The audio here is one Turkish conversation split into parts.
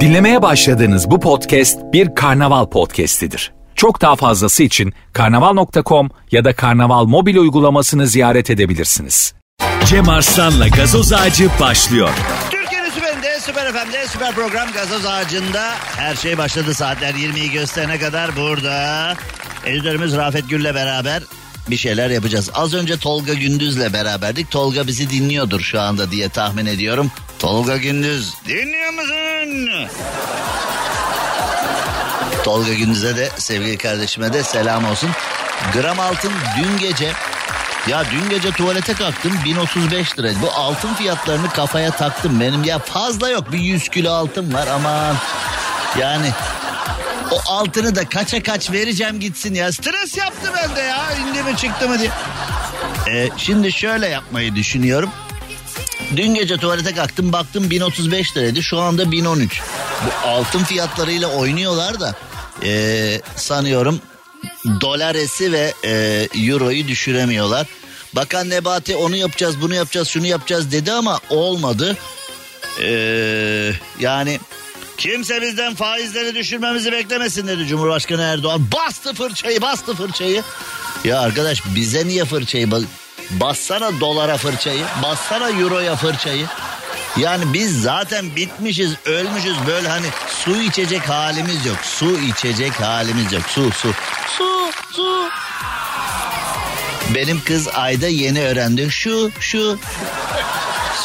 Dinlemeye başladığınız bu podcast bir karnaval podcastidir. Çok daha fazlası için karnaval.com ya da karnaval mobil uygulamasını ziyaret edebilirsiniz. Cem Arslan'la gazoz ağacı başlıyor. Türkiye'nin süperinde, süper FM'de, süper program Gazoz Ağacı'nda her şey başladı. Saatler 20'yi gösterene kadar burada. Editörümüz Rafet Gül'le beraber bir şeyler yapacağız. Az önce Tolga Gündüz'le beraberdik. Tolga bizi dinliyordur şu anda diye tahmin ediyorum. Tolga Gündüz dinliyor musun? Tolga Gündüz'e de sevgili kardeşime de selam olsun. Gram altın dün gece ya dün gece tuvalete kalktım 1035 lira. Bu altın fiyatlarını kafaya taktım benim. Ya fazla yok bir 100 kilo altın var aman. Yani o altını da kaça kaç vereceğim gitsin ya. Stres yaptı bende ya indi mi çıktı mı diye. Ee, şimdi şöyle yapmayı düşünüyorum. Dün gece tuvalete kalktım baktım 1035 liraydı şu anda 1013. Bu altın fiyatlarıyla oynuyorlar da ee, sanıyorum dolaresi ve e, euroyu düşüremiyorlar. Bakan Nebati onu yapacağız bunu yapacağız şunu yapacağız dedi ama olmadı. Ee, yani kimse bizden faizleri düşürmemizi beklemesin dedi Cumhurbaşkanı Erdoğan. Bastı fırçayı bastı fırçayı. Ya arkadaş bize niye fırçayı bas- bassana dolara fırçayı bassana euroya fırçayı. Yani biz zaten bitmişiz, ölmüşüz böyle hani su içecek halimiz yok. Su içecek halimiz yok. Su, su. Su, su. Benim kız ayda yeni öğrendi. Şu, şu.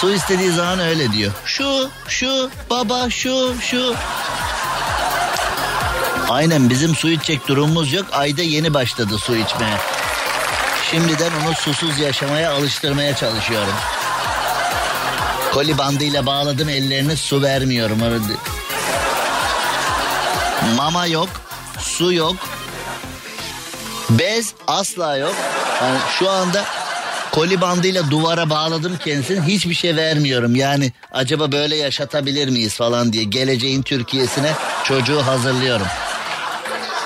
Su istediği zaman öyle diyor. Şu, şu, baba, şu, şu. Aynen bizim su içecek durumumuz yok. Ayda yeni başladı su içmeye. Şimdiden onu susuz yaşamaya alıştırmaya çalışıyorum. Koli bandıyla bağladım ellerini su vermiyorum. Mama yok, su yok, bez asla yok. Yani şu anda koli bandıyla duvara bağladım kendisini hiçbir şey vermiyorum. Yani acaba böyle yaşatabilir miyiz falan diye geleceğin Türkiye'sine çocuğu hazırlıyorum.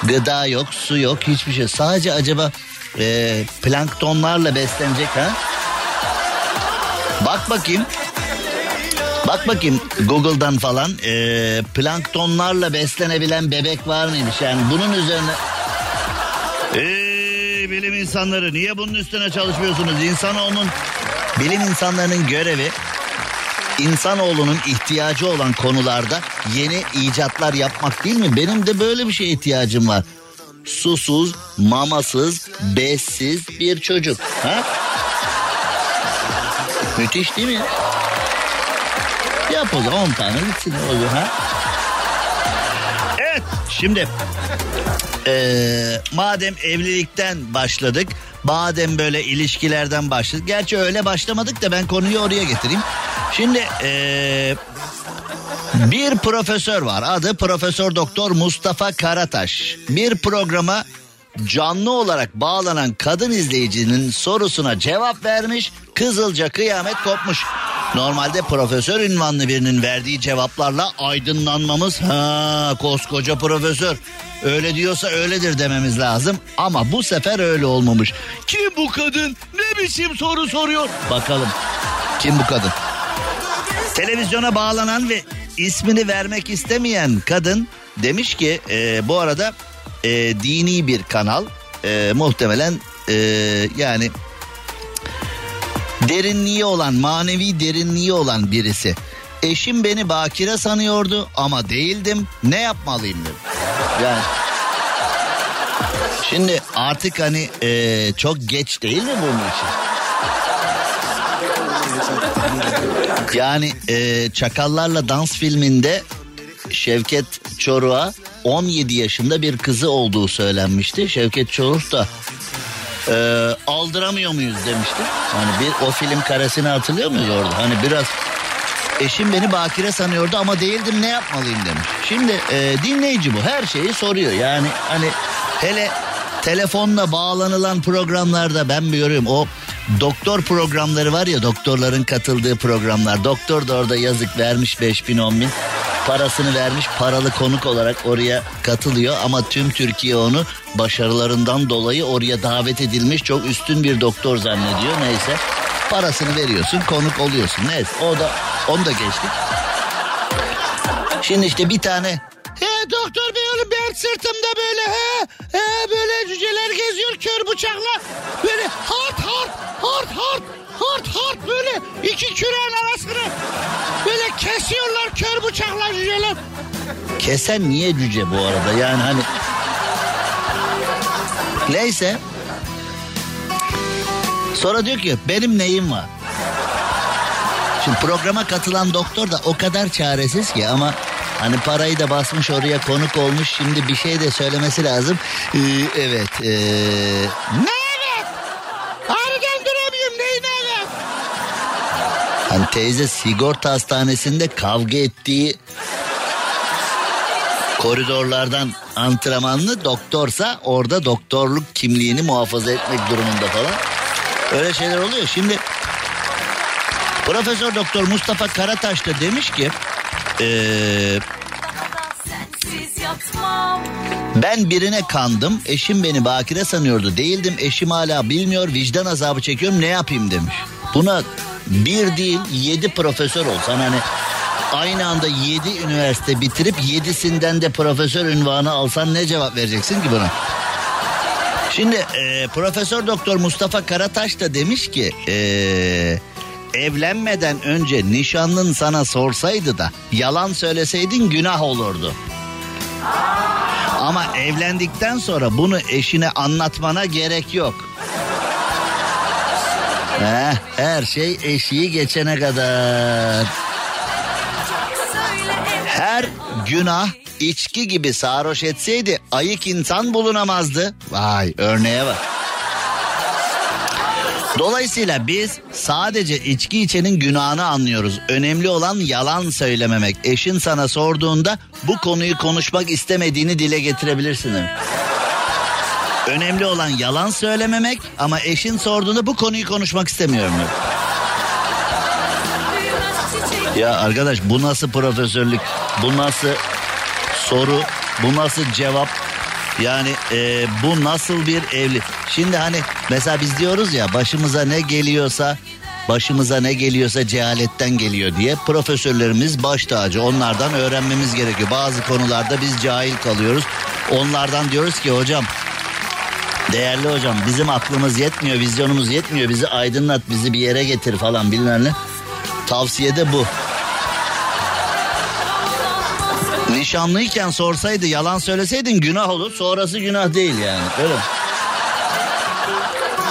Gıda yok, su yok, hiçbir şey. Sadece acaba e, planktonlarla beslenecek ha? Bak bakayım. Bak bakayım Google'dan falan e, planktonlarla beslenebilen bebek var mıymış? Yani bunun üzerine... Bilim insanları niye bunun üstüne çalışmıyorsunuz? İnsanoğlunun, bilim insanlarının görevi insanoğlunun ihtiyacı olan konularda yeni icatlar yapmak değil mi? Benim de böyle bir şeye ihtiyacım var. Susuz, mamasız, bezsiz bir çocuk. Ha? Müthiş değil mi? Yap o zaman 10 tane gitsin o. Ha? Evet şimdi ee, madem evlilikten başladık madem böyle ilişkilerden başladık gerçi öyle başlamadık da ben konuyu oraya getireyim. Şimdi ee, bir profesör var adı Profesör Doktor Mustafa Karataş bir programa canlı olarak bağlanan kadın izleyicinin sorusuna cevap vermiş kızılca kıyamet kopmuş. Normalde profesör ünvanlı birinin verdiği cevaplarla aydınlanmamız ha koskoca profesör öyle diyorsa öyledir dememiz lazım ama bu sefer öyle olmamış. Kim bu kadın? Ne biçim soru soruyor? Bakalım kim bu kadın? Televizyona bağlanan ve ismini vermek istemeyen kadın demiş ki e, bu arada e, dini bir kanal e, muhtemelen e, yani derinliği olan manevi derinliği olan birisi. Eşim beni bakire sanıyordu ama değildim ne yapmalıyım dedim. Yani şimdi artık hani e, çok geç değil mi bunun için? Yani e, Çakallarla Dans filminde Şevket Çoruh'a 17 yaşında bir kızı olduğu söylenmişti. Şevket Çoruh da e, aldıramıyor muyuz demişti. Hani bir o film karesini hatırlıyor muyuz orada? Hani biraz eşim beni bakire sanıyordu ama değildim ne yapmalıyım demiş. Şimdi e, dinleyici bu her şeyi soruyor. Yani hani hele telefonla bağlanılan programlarda ben görüyorum o doktor programları var ya doktorların katıldığı programlar. Doktor da orada yazık vermiş 5 bin 10 bin parasını vermiş paralı konuk olarak oraya katılıyor ama tüm Türkiye onu başarılarından dolayı oraya davet edilmiş çok üstün bir doktor zannediyor neyse parasını veriyorsun konuk oluyorsun neyse o da onu da geçtik. Şimdi işte bir tane He doktor bey oğlum ben sırtımda böyle he, he böyle cüceler geziyor kör bıçakla. Böyle hard hard hard hard hard hard böyle iki küreğin arasını böyle kesiyorlar kör bıçakla cüceler. Kesen niye cüce bu arada yani hani Neyse. Sonra diyor ki benim neyim var? Şimdi programa katılan doktor da o kadar çaresiz ki ama hani parayı da basmış oraya konuk olmuş şimdi bir şey de söylemesi lazım. Ee, evet. Ee... Ne evet? Harbiden duramıyorum neyin evet? Hani teyze sigorta hastanesinde kavga ettiği koridorlardan antrenmanlı doktorsa orada doktorluk kimliğini muhafaza etmek durumunda falan. Öyle şeyler oluyor. Şimdi Profesör Doktor Mustafa Karataş da demiş ki ee, ben birine kandım eşim beni bakire sanıyordu değildim eşim hala bilmiyor vicdan azabı çekiyorum ne yapayım demiş. Buna bir değil yedi profesör olsan hani aynı anda yedi üniversite bitirip yedisinden de profesör ünvanı alsan ne cevap vereceksin ki buna? Şimdi e, Profesör Doktor Mustafa Karataş da demiş ki e, evlenmeden önce nişanlın sana sorsaydı da yalan söyleseydin günah olurdu. Ama evlendikten sonra bunu eşine anlatmana gerek yok. Heh, her şey eşiği geçene kadar. Her günah içki gibi sarhoş etseydi ayık insan bulunamazdı. Vay örneğe bak. Dolayısıyla biz sadece içki içenin günahını anlıyoruz. Önemli olan yalan söylememek. Eşin sana sorduğunda bu konuyu konuşmak istemediğini dile getirebilirsin. Önemli olan yalan söylememek ama eşin sorduğunda bu konuyu konuşmak istemiyorum. Ya arkadaş bu nasıl profesörlük? Bu nasıl soru? Bu nasıl cevap? Yani e, bu nasıl bir evli? Şimdi hani mesela biz diyoruz ya başımıza ne geliyorsa başımıza ne geliyorsa cehaletten geliyor diye profesörlerimiz baş tacı onlardan öğrenmemiz gerekiyor. Bazı konularda biz cahil kalıyoruz. Onlardan diyoruz ki hocam değerli hocam bizim aklımız yetmiyor vizyonumuz yetmiyor bizi aydınlat bizi bir yere getir falan bilmem ne. Tavsiye de bu. Nişanlıyken sorsaydı yalan söyleseydin günah olur. Sonrası günah değil yani. Öyle?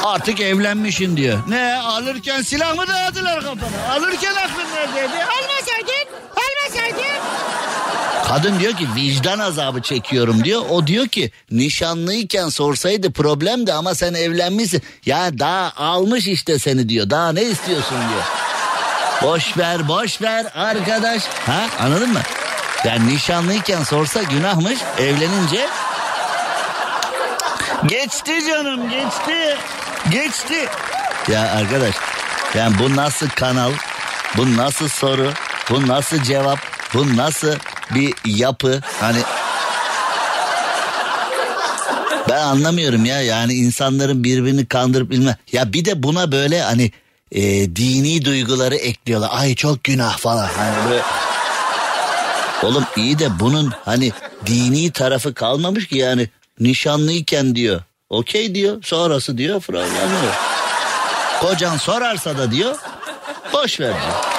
Artık evlenmişin diyor. Ne alırken silah mı dayadılar kafana? Alırken aklın neredeydi? Almasaydın. Kadın diyor ki vicdan azabı çekiyorum diyor. O diyor ki nişanlıyken sorsaydı problemdi ama sen evlenmişsin. Ya daha almış işte seni diyor. Daha ne istiyorsun diyor. Boş ver boş ver arkadaş. Ha anladın mı? Yani nişanlıyken sorsa günahmış evlenince geçti canım geçti geçti. Ya arkadaş yani bu nasıl kanal bu nasıl soru bu nasıl cevap bu nasıl bir yapı hani ben anlamıyorum ya yani insanların birbirini kandırıp bilme. Ya bir de buna böyle hani e, dini duyguları ekliyorlar. Ay çok günah falan. Hani böyle Oğlum iyi de bunun hani dini tarafı kalmamış ki yani nişanlıyken diyor. Okey diyor sonrası diyor. Kocan sorarsa da diyor boş ver diyor.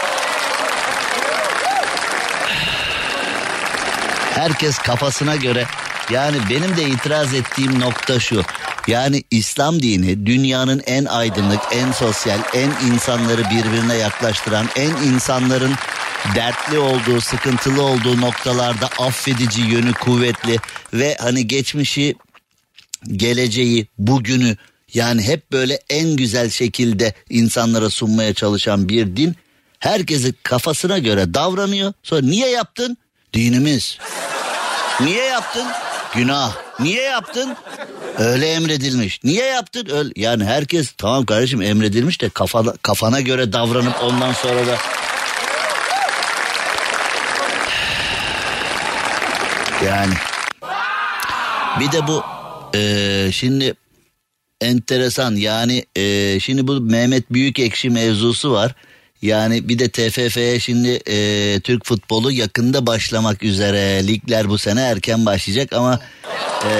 Herkes kafasına göre yani benim de itiraz ettiğim nokta şu. Yani İslam dini dünyanın en aydınlık, en sosyal, en insanları birbirine yaklaştıran, en insanların dertli olduğu, sıkıntılı olduğu noktalarda affedici yönü kuvvetli ve hani geçmişi, geleceği, bugünü yani hep böyle en güzel şekilde insanlara sunmaya çalışan bir din. Herkesi kafasına göre davranıyor. Sonra niye yaptın? Dinimiz. Niye yaptın? Günah. Niye yaptın? Öyle emredilmiş. Niye yaptın? Öyle. Yani herkes tamam kardeşim emredilmiş de kafana, kafana göre davranıp ondan sonra da Yani. Bir de bu e, şimdi enteresan yani e, şimdi bu Mehmet Büyükekşi mevzusu var. Yani bir de TFF'ye şimdi e, Türk futbolu yakında başlamak üzere. Ligler bu sene erken başlayacak ama e,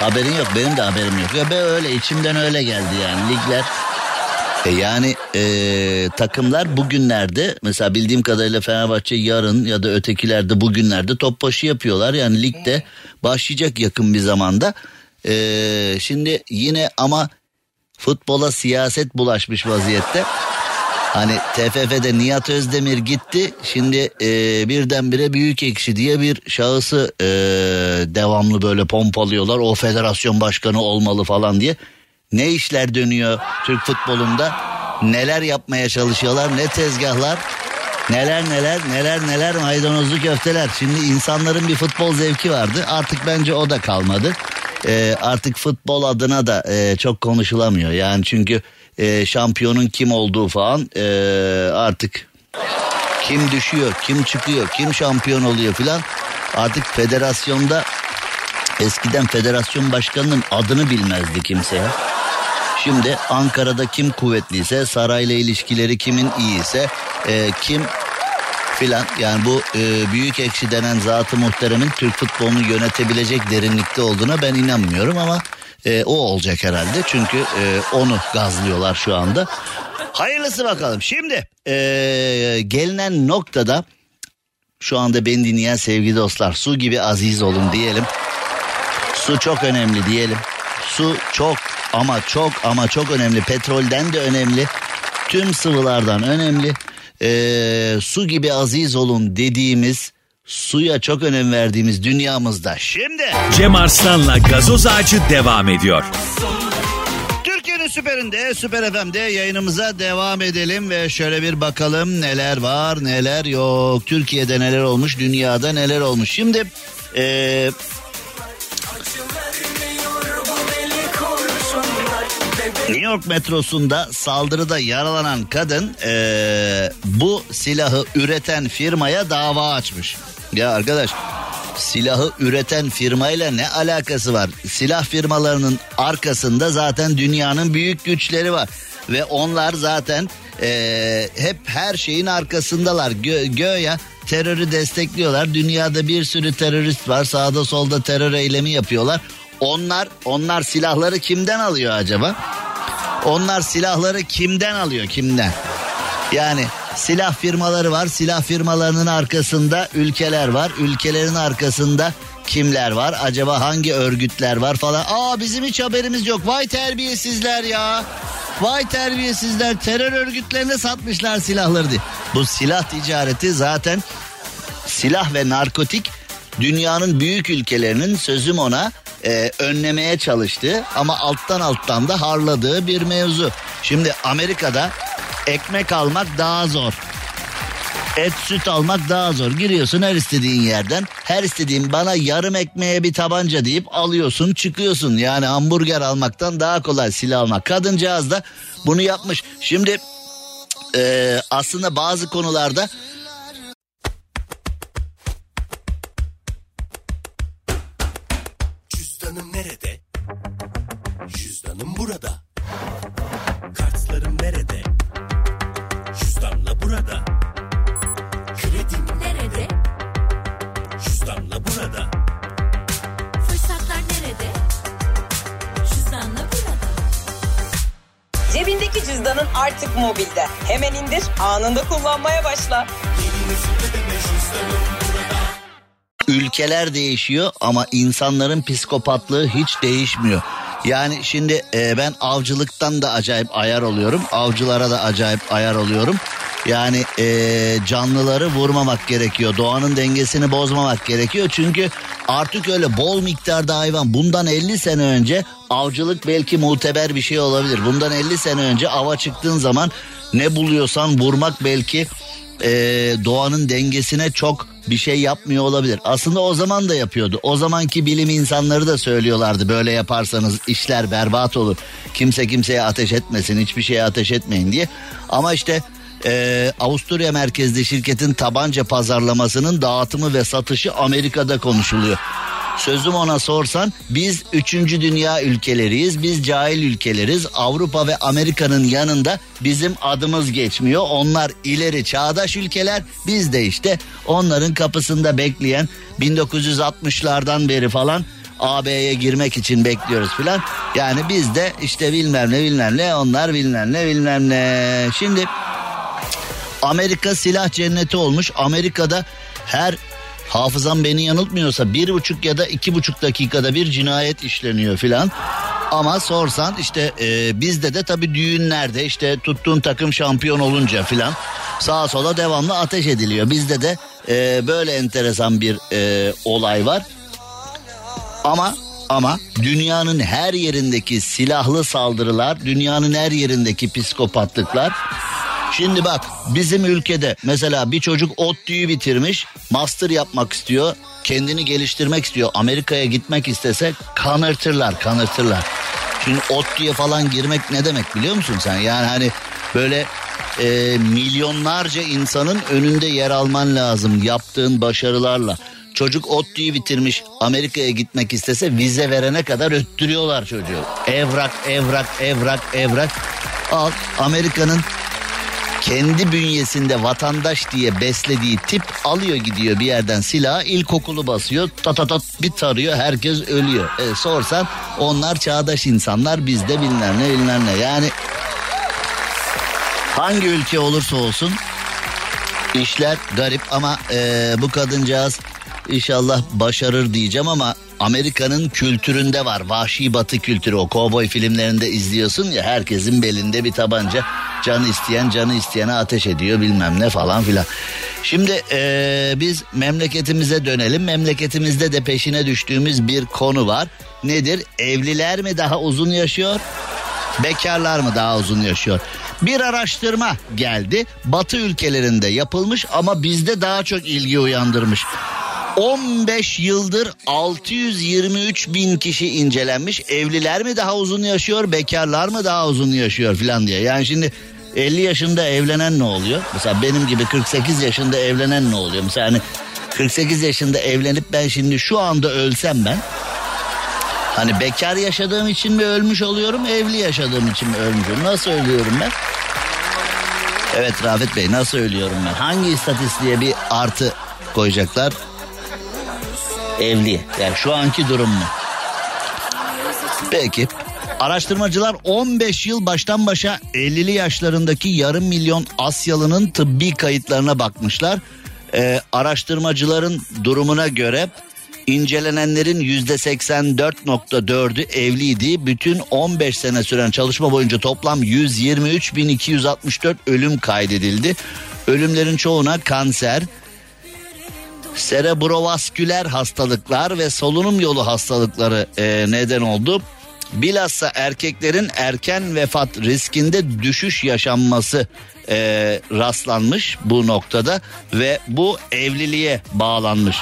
haberin yok. Benim de haberim yok. Ya ben öyle içimden öyle geldi yani ligler. E yani e, takımlar bugünlerde mesela bildiğim kadarıyla Fenerbahçe yarın ya da ötekilerde bugünlerde top başı yapıyorlar. Yani ligde başlayacak yakın bir zamanda. E, şimdi yine ama futbola siyaset bulaşmış vaziyette. Hani TFF'de Nihat Özdemir gitti. Şimdi e, birdenbire büyük ekşi diye bir şahısı e, devamlı böyle pompalıyorlar. O federasyon başkanı olmalı falan diye. Ne işler dönüyor Türk futbolunda? Neler yapmaya çalışıyorlar? Ne tezgahlar? Neler neler neler neler maydanozlu köfteler. Şimdi insanların bir futbol zevki vardı. Artık bence o da kalmadı. Ee, artık futbol adına da e, çok konuşulamıyor. Yani çünkü e, şampiyonun kim olduğu falan e, artık kim düşüyor, kim çıkıyor, kim şampiyon oluyor filan. Artık federasyonda eskiden federasyon başkanının adını bilmezdi kimse ya. Şimdi Ankara'da kim kuvvetliyse, sarayla ilişkileri kimin iyiyse, e, kim filan yani bu e, büyük ekşi denen zatı muhteremin Türk futbolunu yönetebilecek derinlikte olduğuna ben inanmıyorum ama e, o olacak herhalde çünkü e, onu gazlıyorlar şu anda. Hayırlısı bakalım. Şimdi e, gelinen noktada şu anda beni dinleyen sevgili dostlar su gibi aziz olun diyelim. Su çok önemli diyelim. Su çok ama çok ama çok önemli. Petrolden de önemli. Tüm sıvılardan önemli. Ee, su gibi aziz olun dediğimiz suya çok önem verdiğimiz dünyamızda. Şimdi Cem Arslan'la gazoz ağacı devam ediyor. Türkiye'nin süperinde, süper FM'de yayınımıza devam edelim ve şöyle bir bakalım neler var neler yok. Türkiye'de neler olmuş, dünyada neler olmuş. Şimdi ee, New York metrosunda saldırıda yaralanan kadın ee, bu silahı üreten firmaya dava açmış. Ya arkadaş silahı üreten firmayla ne alakası var? Silah firmalarının arkasında zaten dünyanın büyük güçleri var. Ve onlar zaten ee, hep her şeyin arkasındalar. Gö göya terörü destekliyorlar. Dünyada bir sürü terörist var. Sağda solda terör eylemi yapıyorlar. Onlar onlar silahları kimden alıyor acaba? Onlar silahları kimden alıyor kimden? Yani silah firmaları var. Silah firmalarının arkasında ülkeler var. Ülkelerin arkasında kimler var? Acaba hangi örgütler var falan? Aa bizim hiç haberimiz yok. Vay terbiyesizler ya. Vay terbiyesizler terör örgütlerine satmışlar silahları diye. Bu silah ticareti zaten silah ve narkotik dünyanın büyük ülkelerinin sözüm ona e, önlemeye çalıştığı ama alttan alttan da harladığı bir mevzu. Şimdi Amerika'da ekmek almak daha zor. Et süt almak daha zor. Giriyorsun her istediğin yerden. Her istediğin bana yarım ekmeğe bir tabanca deyip alıyorsun çıkıyorsun. Yani hamburger almaktan daha kolay silah almak. Kadıncağız da bunu yapmış. Şimdi e, aslında bazı konularda ülkeler değişiyor ama insanların psikopatlığı hiç değişmiyor. Yani şimdi e, ben avcılıktan da acayip ayar oluyorum. Avcılara da acayip ayar oluyorum. Yani e, canlıları vurmamak gerekiyor. Doğanın dengesini bozmamak gerekiyor. Çünkü artık öyle bol miktarda hayvan. Bundan 50 sene önce avcılık belki muteber bir şey olabilir. Bundan 50 sene önce ava çıktığın zaman ne buluyorsan vurmak belki e, doğanın dengesine çok bir şey yapmıyor olabilir. Aslında o zaman da yapıyordu. O zamanki bilim insanları da söylüyorlardı böyle yaparsanız işler berbat olur. Kimse kimseye ateş etmesin, hiçbir şeye ateş etmeyin diye. Ama işte e, Avusturya merkezli şirketin tabanca pazarlamasının dağıtımı ve satışı Amerika'da konuşuluyor. Sözüm ona sorsan biz üçüncü dünya ülkeleriyiz. Biz cahil ülkeleriz. Avrupa ve Amerika'nın yanında bizim adımız geçmiyor. Onlar ileri çağdaş ülkeler. Biz de işte onların kapısında bekleyen 1960'lardan beri falan AB'ye girmek için bekliyoruz filan. Yani biz de işte bilmem ne bilmem ne onlar bilmem ne bilmem ne. Şimdi Amerika silah cenneti olmuş. Amerika'da her hafızam beni yanıltmıyorsa bir buçuk ya da iki buçuk dakikada bir cinayet işleniyor filan. Ama sorsan işte e, bizde de tabii düğünlerde işte tuttuğun takım şampiyon olunca filan sağa sola devamlı ateş ediliyor. Bizde de e, böyle enteresan bir e, olay var. Ama ama dünyanın her yerindeki silahlı saldırılar, dünyanın her yerindeki psikopatlıklar Şimdi bak bizim ülkede mesela bir çocuk ODTÜ'yü bitirmiş, master yapmak istiyor, kendini geliştirmek istiyor. Amerika'ya gitmek istese kanırtırlar, kanırtırlar. Şimdi ODTÜ'ye falan girmek ne demek biliyor musun sen? Yani hani böyle e, milyonlarca insanın önünde yer alman lazım yaptığın başarılarla. Çocuk ODTÜ'yü bitirmiş Amerika'ya gitmek istese vize verene kadar öttürüyorlar çocuğu. Evrak, evrak, evrak, evrak. Al Amerika'nın kendi bünyesinde vatandaş diye beslediği tip alıyor gidiyor bir yerden silahı ilkokulu basıyor tat tat tat bir tarıyor herkes ölüyor. E, sorsan onlar çağdaş insanlar bizde bilmem ne bilmem ne yani hangi ülke olursa olsun işler garip ama e, bu kadıncağız İnşallah başarır diyeceğim ama Amerika'nın kültüründe var. Vahşi batı kültürü o kovboy filmlerinde izliyorsun ya herkesin belinde bir tabanca. Canı isteyen canı isteyene ateş ediyor bilmem ne falan filan. Şimdi ee, biz memleketimize dönelim. Memleketimizde de peşine düştüğümüz bir konu var. Nedir? Evliler mi daha uzun yaşıyor? Bekarlar mı daha uzun yaşıyor? Bir araştırma geldi. Batı ülkelerinde yapılmış ama bizde daha çok ilgi uyandırmış. 15 yıldır 623 bin kişi incelenmiş. Evliler mi daha uzun yaşıyor, bekarlar mı daha uzun yaşıyor filan diye. Yani şimdi 50 yaşında evlenen ne oluyor? Mesela benim gibi 48 yaşında evlenen ne oluyor? Mesela hani 48 yaşında evlenip ben şimdi şu anda ölsem ben Hani bekar yaşadığım için mi ölmüş oluyorum, evli yaşadığım için mi ölmüş oluyorum? Nasıl ölüyorum ben? Evet Rafet Bey nasıl ölüyorum ben? Hangi istatistiğe bir artı koyacaklar? Evli. Yani şu anki durum mu? Peki. Araştırmacılar 15 yıl baştan başa 50'li yaşlarındaki yarım milyon Asyalı'nın tıbbi kayıtlarına bakmışlar. Ee, araştırmacıların durumuna göre incelenenlerin yüzde 84.4'ü evliydi. Bütün 15 sene süren çalışma boyunca toplam 123.264 ölüm kaydedildi. Ölümlerin çoğuna kanser, serebrovasküler hastalıklar ve solunum yolu hastalıkları e, neden oldu. Bilhassa erkeklerin erken vefat riskinde düşüş yaşanması e, rastlanmış bu noktada ve bu evliliğe bağlanmış.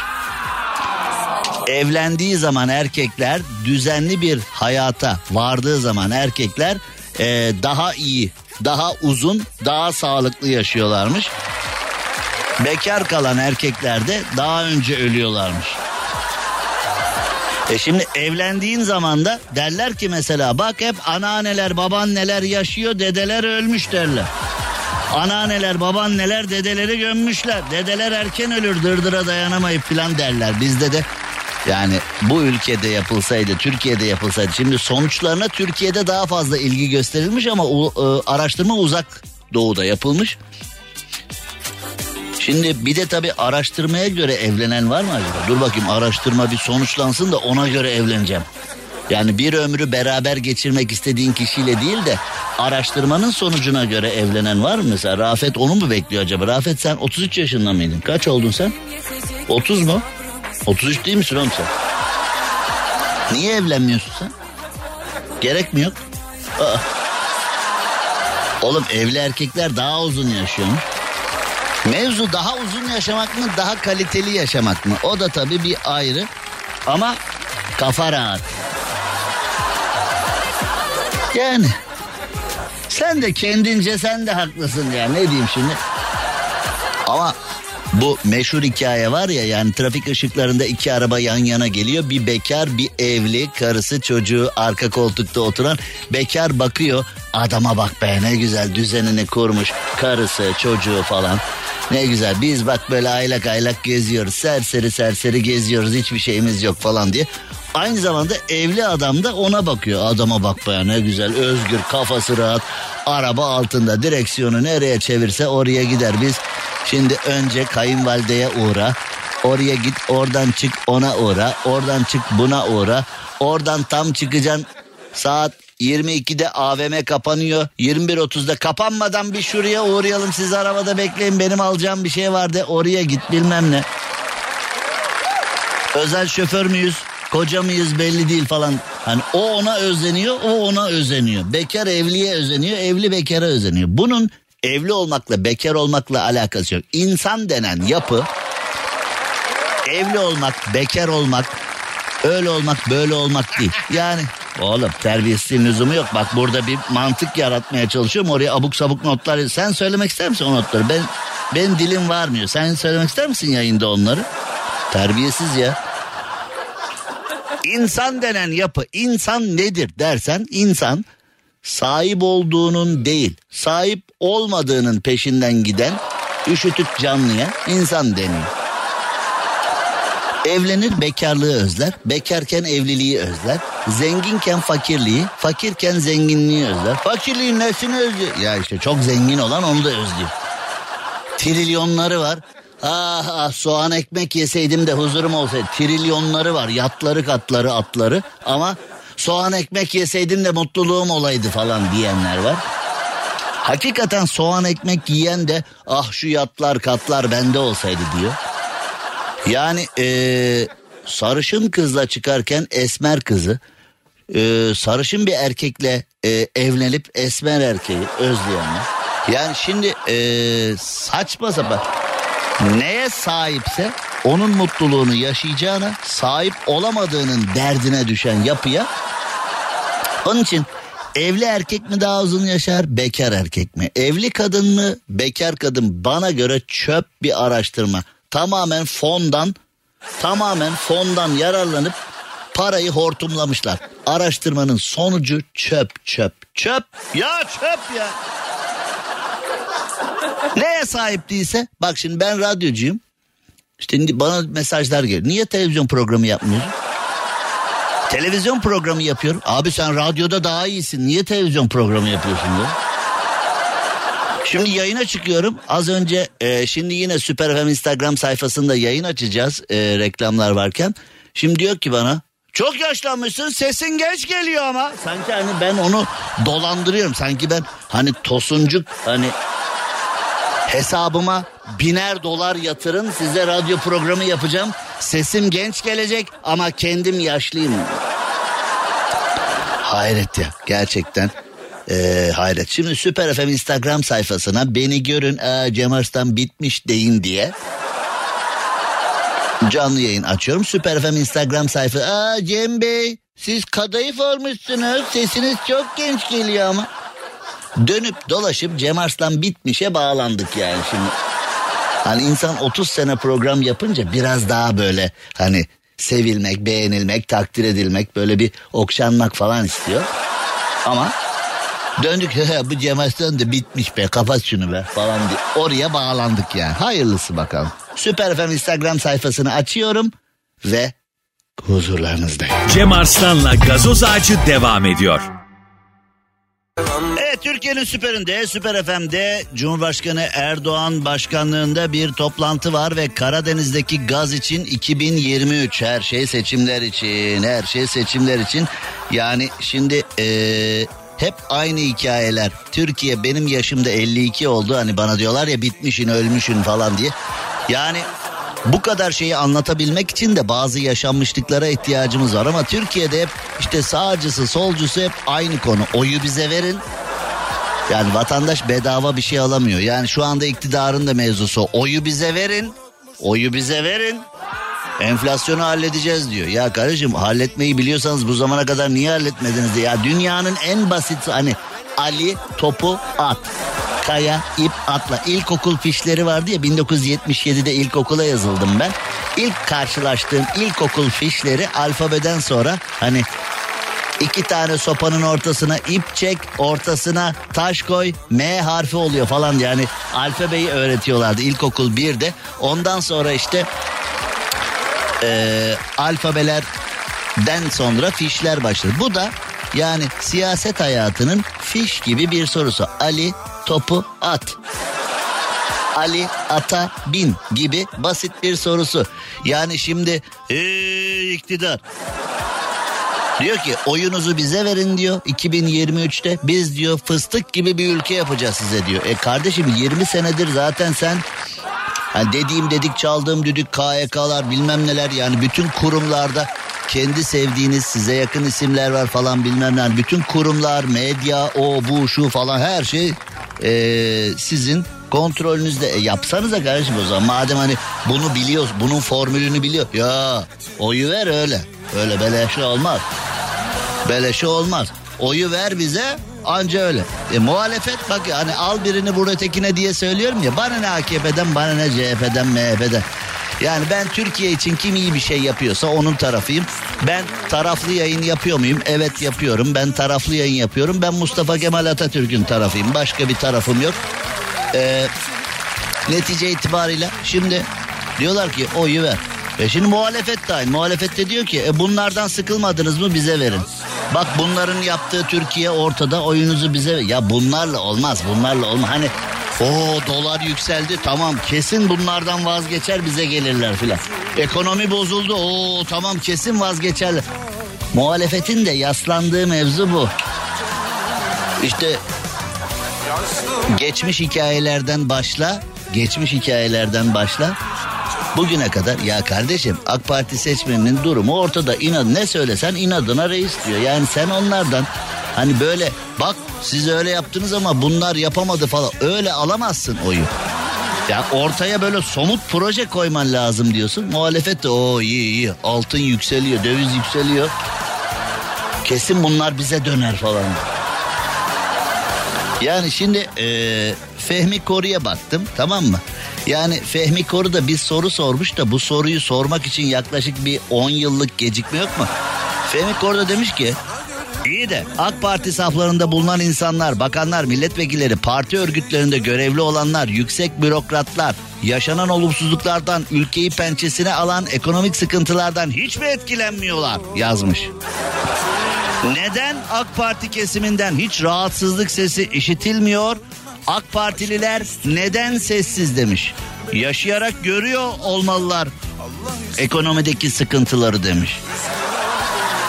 Evlendiği zaman erkekler düzenli bir hayata vardığı zaman erkekler e, daha iyi, daha uzun, daha sağlıklı yaşıyorlarmış. Bekar kalan erkekler de daha önce ölüyorlarmış. E şimdi evlendiğin zaman da derler ki mesela bak hep anneanneler babaanneler yaşıyor dedeler ölmüş derler. Anneanneler babaanneler dedeleri gömmüşler. Dedeler erken ölür dırdıra dayanamayıp filan derler. Bizde de yani bu ülkede yapılsaydı, Türkiye'de yapılsaydı. Şimdi sonuçlarına Türkiye'de daha fazla ilgi gösterilmiş ama o, e, araştırma uzak doğuda yapılmış. Şimdi bir de tabii araştırmaya göre evlenen var mı acaba? Dur bakayım araştırma bir sonuçlansın da ona göre evleneceğim. Yani bir ömrü beraber geçirmek istediğin kişiyle değil de araştırmanın sonucuna göre evlenen var mı mesela? Rafet onu mu bekliyor acaba? Rafet sen 33 yaşında mıydın? Kaç oldun sen? 30 mu? 33 değil misin oğlum sen? Niye evlenmiyorsun sen? Gerek mi yok? Aa. Oğlum evli erkekler daha uzun yaşıyormuş. Mevzu daha uzun yaşamak mı daha kaliteli yaşamak mı? O da tabii bir ayrı ama kafa rahat. Yani sen de kendince sen de haklısın ya ne diyeyim şimdi. Ama Bu meşhur hikaye var ya yani trafik ışıklarında iki araba yan yana geliyor. Bir bekar bir evli karısı çocuğu arka koltukta oturan bekar bakıyor. Adama bak be ne güzel düzenini kurmuş karısı çocuğu falan. Ne güzel biz bak böyle aylak aylak geziyoruz serseri serseri geziyoruz hiçbir şeyimiz yok falan diye. Aynı zamanda evli adam da ona bakıyor. Adama bak be ne güzel özgür kafası rahat. Araba altında direksiyonu nereye çevirse oraya gider. Biz şimdi önce kayınvalideye uğra. Oraya git oradan çık ona uğra. Oradan çık buna uğra. Oradan tam çıkacaksın saat 22'de AVM kapanıyor. 21.30'da kapanmadan bir şuraya uğrayalım. Siz arabada bekleyin benim alacağım bir şey vardı. Oraya git bilmem ne. Özel şoför müyüz? Koca mıyız belli değil falan. Hani o ona özeniyor, o ona özeniyor. Bekar evliye özeniyor, evli bekara özeniyor. Bunun evli olmakla, bekar olmakla alakası yok. İnsan denen yapı evli olmak, bekar olmak, öyle olmak, böyle olmak değil. Yani oğlum terbiyesizliğin lüzumu yok. Bak burada bir mantık yaratmaya çalışıyorum. Oraya abuk sabuk notlar. Sen söylemek ister misin o notları? Ben ben dilim varmıyor. Sen söylemek ister misin yayında onları? Terbiyesiz ya. İnsan denen yapı insan nedir dersen insan sahip olduğunun değil sahip olmadığının peşinden giden üşütük canlıya insan deniyor. Evlenir bekarlığı özler, bekarken evliliği özler, zenginken fakirliği, fakirken zenginliği özler. Fakirliğin nesini özlüyor? Ya işte çok zengin olan onu da özlüyor. Trilyonları var. Ah ah soğan ekmek yeseydim de huzurum olsaydı. Trilyonları var yatları katları atları ama soğan ekmek yeseydim de mutluluğum olaydı falan diyenler var. Hakikaten soğan ekmek yiyen de ah şu yatlar katlar bende olsaydı diyor. Yani ee, sarışın kızla çıkarken esmer kızı ee, sarışın bir erkekle ee, evlenip esmer erkeği özleyenler. Yani şimdi ee, saçma sapan neye sahipse onun mutluluğunu yaşayacağına sahip olamadığının derdine düşen yapıya onun için evli erkek mi daha uzun yaşar bekar erkek mi? Evli kadın mı bekar kadın bana göre çöp bir araştırma. Tamamen fondan tamamen fondan yararlanıp parayı hortumlamışlar. Araştırmanın sonucu çöp çöp çöp ya çöp ya. Neye sahip değilse bak şimdi ben radyocuyum. İşte bana mesajlar geliyor. Niye televizyon programı yapmıyorsun? Televizyon programı yapıyorum. Abi sen radyoda daha iyisin. Niye televizyon programı yapıyorsun diyor. Şimdi yayına çıkıyorum. Az önce e, şimdi yine Süper FM Instagram sayfasında yayın açacağız e, reklamlar varken. Şimdi diyor ki bana çok yaşlanmışsın sesin geç geliyor ama. Sanki hani ben onu dolandırıyorum. Sanki ben hani tosuncuk hani hesabıma biner dolar yatırın size radyo programı yapacağım. Sesim genç gelecek ama kendim yaşlıyım. Hayret ya gerçekten ee, hayret. Şimdi Süper FM Instagram sayfasına beni görün Aa, Cem Arslan bitmiş deyin diye canlı yayın açıyorum. Süper FM Instagram sayfa. Aa Cem Bey siz kadayıf olmuşsunuz sesiniz çok genç geliyor ama. Dönüp dolaşıp Cem Arslan bitmişe bağlandık yani şimdi. Hani insan 30 sene program yapınca biraz daha böyle hani sevilmek, beğenilmek, takdir edilmek, böyle bir okşanmak falan istiyor. Ama döndük bu Cem Arslan da bitmiş be kapat şunu be falan diye. Oraya bağlandık yani. Hayırlısı bakalım. Süper FM Instagram sayfasını açıyorum ve huzurlarınızdayım. Cem Arslan'la gazoz ağacı devam ediyor. Evet Türkiye'nin süperinde Süper FM'de Cumhurbaşkanı Erdoğan başkanlığında bir toplantı var ve Karadeniz'deki gaz için 2023 her şey seçimler için her şey seçimler için. Yani şimdi ee, hep aynı hikayeler. Türkiye benim yaşımda 52 oldu hani bana diyorlar ya bitmişin ölmüşün falan diye. Yani bu kadar şeyi anlatabilmek için de bazı yaşanmışlıklara ihtiyacımız var ama Türkiye'de hep işte sağcısı solcusu hep aynı konu. Oyu bize verin. Yani vatandaş bedava bir şey alamıyor. Yani şu anda iktidarın da mevzusu oyu bize verin. Oyu bize verin. Enflasyonu halledeceğiz diyor. Ya kardeşim halletmeyi biliyorsanız bu zamana kadar niye halletmediniz diye. Ya dünyanın en basit hani Ali topu at. Kaya, ip, atla. İlkokul fişleri vardı ya 1977'de ilkokula yazıldım ben. İlk karşılaştığım ilkokul fişleri alfabeden sonra hani iki tane sopanın ortasına ip çek, ortasına taş koy, M harfi oluyor falan yani alfabeyi öğretiyorlardı ilkokul 1'de. Ondan sonra işte e, alfabelerden sonra fişler başladı. Bu da yani siyaset hayatının fiş gibi bir sorusu. Ali topu at. Ali ata bin gibi basit bir sorusu. Yani şimdi ee, iktidar Diyor ki oyunuzu bize verin diyor 2023'te biz diyor fıstık gibi bir ülke yapacağız size diyor. E kardeşim 20 senedir zaten sen yani dediğim dedik çaldığım düdük KYK'lar bilmem neler yani bütün kurumlarda kendi sevdiğiniz size yakın isimler var falan bilmem ne. Yani bütün kurumlar medya o bu şu falan her şey e, sizin kontrolünüzde e, yapsanıza kardeşim o zaman. Madem hani bunu biliyoruz bunun formülünü biliyor. Ya oyu ver öyle. Öyle beleşe olmaz. Beleşe olmaz. Oyu ver bize anca öyle. E, muhalefet bak hani al birini vur ötekine diye söylüyorum ya bana ne AKP'den bana ne CHP'den MHP'den yani ben Türkiye için kim iyi bir şey yapıyorsa onun tarafıyım. Ben taraflı yayın yapıyor muyum? Evet yapıyorum. Ben taraflı yayın yapıyorum. Ben Mustafa Kemal Atatürk'ün tarafıyım. Başka bir tarafım yok. Ee, netice itibariyle şimdi diyorlar ki oyu ver. E şimdi muhalefet de aynı. Muhalefet de diyor ki e bunlardan sıkılmadınız mı bize verin. Bak bunların yaptığı Türkiye ortada oyunuzu bize ver. Ya bunlarla olmaz bunlarla olmaz. Hani o dolar yükseldi tamam kesin bunlardan vazgeçer bize gelirler filan. Ekonomi bozuldu o tamam kesin vazgeçerler. Muhalefetin de yaslandığı mevzu bu. İşte geçmiş hikayelerden başla, geçmiş hikayelerden başla. Bugüne kadar ya kardeşim AK Parti seçmeninin durumu ortada. İnad ne söylesen inadına reis diyor. Yani sen onlardan hani böyle bak siz öyle yaptınız ama bunlar yapamadı falan öyle alamazsın oyu. Ya ortaya böyle somut proje koyman lazım diyorsun. Muhalefet de o iyi iyi altın yükseliyor döviz yükseliyor. Kesin bunlar bize döner falan. Yani şimdi e, Fehmi Koru'ya baktım tamam mı? Yani Fehmi Koru da bir soru sormuş da bu soruyu sormak için yaklaşık bir 10 yıllık gecikme yok mu? Fehmi Koru da demiş ki İyi de AK Parti saflarında bulunan insanlar, bakanlar, milletvekilleri, parti örgütlerinde görevli olanlar, yüksek bürokratlar, yaşanan olumsuzluklardan, ülkeyi pençesine alan ekonomik sıkıntılardan hiç mi etkilenmiyorlar yazmış. Neden AK Parti kesiminden hiç rahatsızlık sesi işitilmiyor? AK Partililer neden sessiz demiş. Yaşayarak görüyor olmalılar ekonomideki sıkıntıları demiş.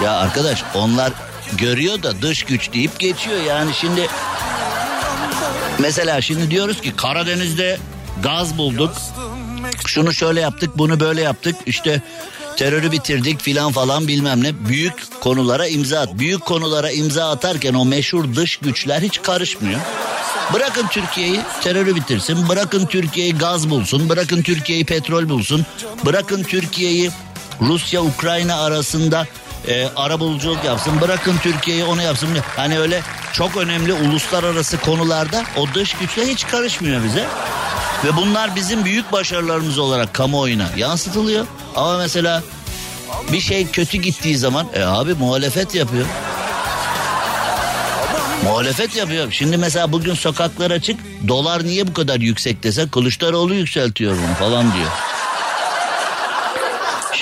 Ya arkadaş onlar görüyor da dış güç deyip geçiyor yani şimdi mesela şimdi diyoruz ki Karadeniz'de gaz bulduk şunu şöyle yaptık bunu böyle yaptık işte terörü bitirdik filan falan bilmem ne büyük konulara imza at büyük konulara imza atarken o meşhur dış güçler hiç karışmıyor. Bırakın Türkiye'yi terörü bitirsin. Bırakın Türkiye'yi gaz bulsun. Bırakın Türkiye'yi petrol bulsun. Bırakın Türkiye'yi Rusya Ukrayna arasında e, arabuluculuk yapsın. Bırakın Türkiye'yi onu yapsın. Hani öyle çok önemli uluslararası konularda o dış güçler hiç karışmıyor bize. Ve bunlar bizim büyük başarılarımız olarak kamuoyuna yansıtılıyor. Ama mesela bir şey kötü gittiği zaman e abi muhalefet yapıyor. Muhalefet yapıyor. Şimdi mesela bugün sokaklara çık dolar niye bu kadar yüksek dese Kılıçdaroğlu yükseltiyor bunu falan diyor.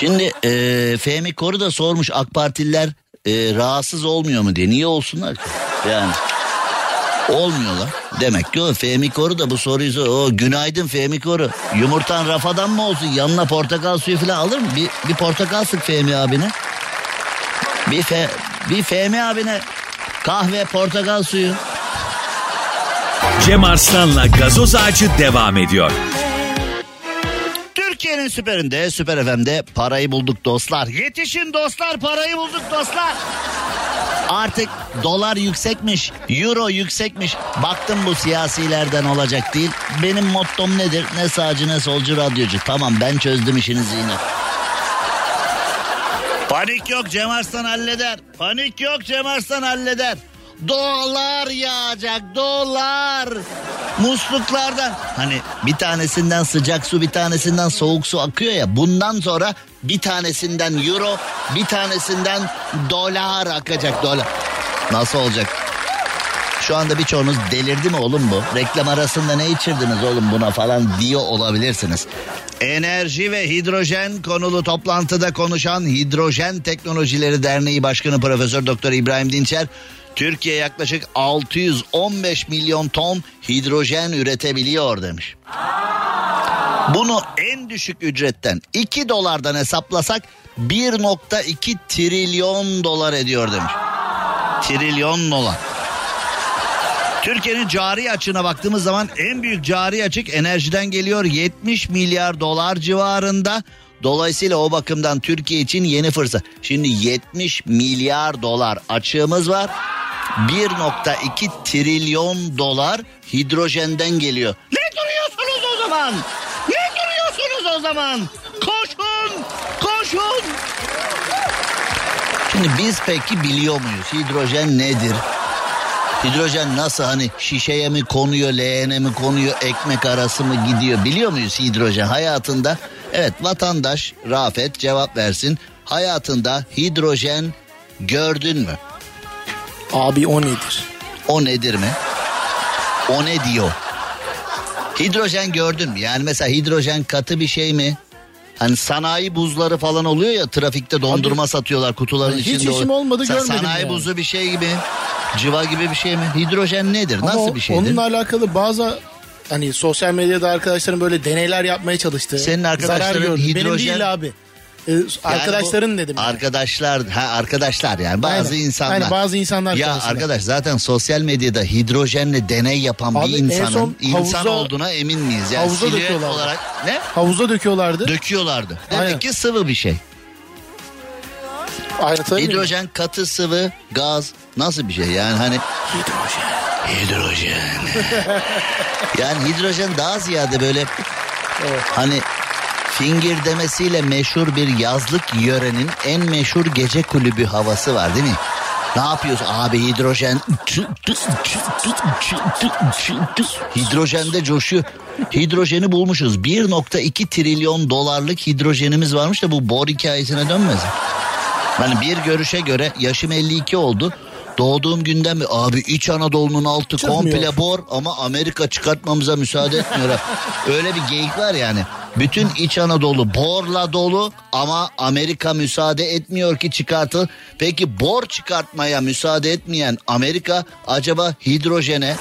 Şimdi e, Fehmi Koru da sormuş AK Partililer e, rahatsız olmuyor mu diye. Niye olsunlar ki? Yani olmuyorlar. Demek ki o Fehmi Koru da bu soruyu sor. O günaydın Fehmi Koru. Yumurtan rafadan mı olsun? Yanına portakal suyu falan alır mı? Bir, bir portakal sık Fehmi abine. Bir, fe, bir Fehmi abine kahve portakal suyu. Cem Arslan'la gazoz ağacı devam ediyor. Türkiye'nin süperinde, süper FM'de parayı bulduk dostlar. Yetişin dostlar, parayı bulduk dostlar. Artık dolar yüksekmiş, euro yüksekmiş. Baktım bu siyasilerden olacak değil. Benim mottom nedir? Ne sağcı ne solcu radyocu. Tamam ben çözdüm işinizi yine. Panik yok Cem Arslan halleder. Panik yok Cem Arslan halleder. Dolar yağacak dolar. Musluklardan hani bir tanesinden sıcak su bir tanesinden soğuk su akıyor ya bundan sonra bir tanesinden euro bir tanesinden dolar akacak dolar. Nasıl olacak? Şu anda birçoğunuz delirdi mi oğlum bu? Reklam arasında ne içirdiniz oğlum buna falan diyor olabilirsiniz. Enerji ve hidrojen konulu toplantıda konuşan Hidrojen Teknolojileri Derneği Başkanı Profesör Doktor İbrahim Dinçer Türkiye yaklaşık 615 milyon ton hidrojen üretebiliyor demiş. Bunu en düşük ücretten 2 dolardan hesaplasak 1.2 trilyon dolar ediyor demiş. Trilyon dolar. Türkiye'nin cari açığına baktığımız zaman en büyük cari açık enerjiden geliyor 70 milyar dolar civarında. Dolayısıyla o bakımdan Türkiye için yeni fırsat. Şimdi 70 milyar dolar açığımız var. 1.2 trilyon dolar hidrojenden geliyor. Ne duruyorsunuz o zaman? Ne duruyorsunuz o zaman? Koşun! Koşun! Şimdi biz peki biliyor muyuz hidrojen nedir? Hidrojen nasıl hani şişeye mi konuyor, leğene mi konuyor, ekmek arası mı gidiyor biliyor muyuz hidrojen hayatında? Evet vatandaş Rafet cevap versin. Hayatında hidrojen gördün mü? Abi o nedir? O nedir mi? O ne diyor? Hidrojen gördün mü? Yani mesela hidrojen katı bir şey mi? Hani sanayi buzları falan oluyor ya trafikte dondurma satıyorlar kutuların hiç içinde. işim o- olmadı, Sen görmedim Sanayi yani. buzu bir şey gibi. Cıva gibi bir şey mi? Hidrojen nedir? Ama Nasıl bir şeydir? Onunla alakalı bazı hani sosyal medyada arkadaşların böyle deneyler yapmaya çalıştı. Senin arkadaşların gördü. Benim hidrojen- değil abi. Ee, Yani arkadaşların bu dedim. yani. Arkadaşlar ha arkadaşlar yani bazı Aynen. insanlar. Aynen, bazı insanlar Ya konusunda. arkadaş zaten sosyal medyada hidrojenle deney yapan Abi bir insanın son insan havuza- olduğuna emin miyiz? Yani havuza döküyorlardı. olarak ne? Havuza döküyorlardı. Döküyorlardı. Demek Aynen. ki sıvı bir şey. Bilmiyorum. Hidrojen katı sıvı gaz nasıl bir şey yani hani Hidrojen. Hidrojen. yani hidrojen daha ziyade böyle hani fingir demesiyle meşhur bir yazlık yörenin en meşhur gece kulübü havası var değil mi? Ne yapıyorsun abi hidrojen? Hidrojende coşuyor. Hidrojeni bulmuşuz. 1.2 trilyon dolarlık hidrojenimiz varmış da bu bor hikayesine dönmez. Yani bir görüşe göre yaşım 52 oldu. Doğduğum günden beri abi İç Anadolu'nun altı Çıkmıyor. komple bor ama Amerika çıkartmamıza müsaade etmiyor. Öyle bir geyik var yani. Bütün İç Anadolu borla dolu ama Amerika müsaade etmiyor ki çıkartıl. Peki bor çıkartmaya müsaade etmeyen Amerika acaba hidrojene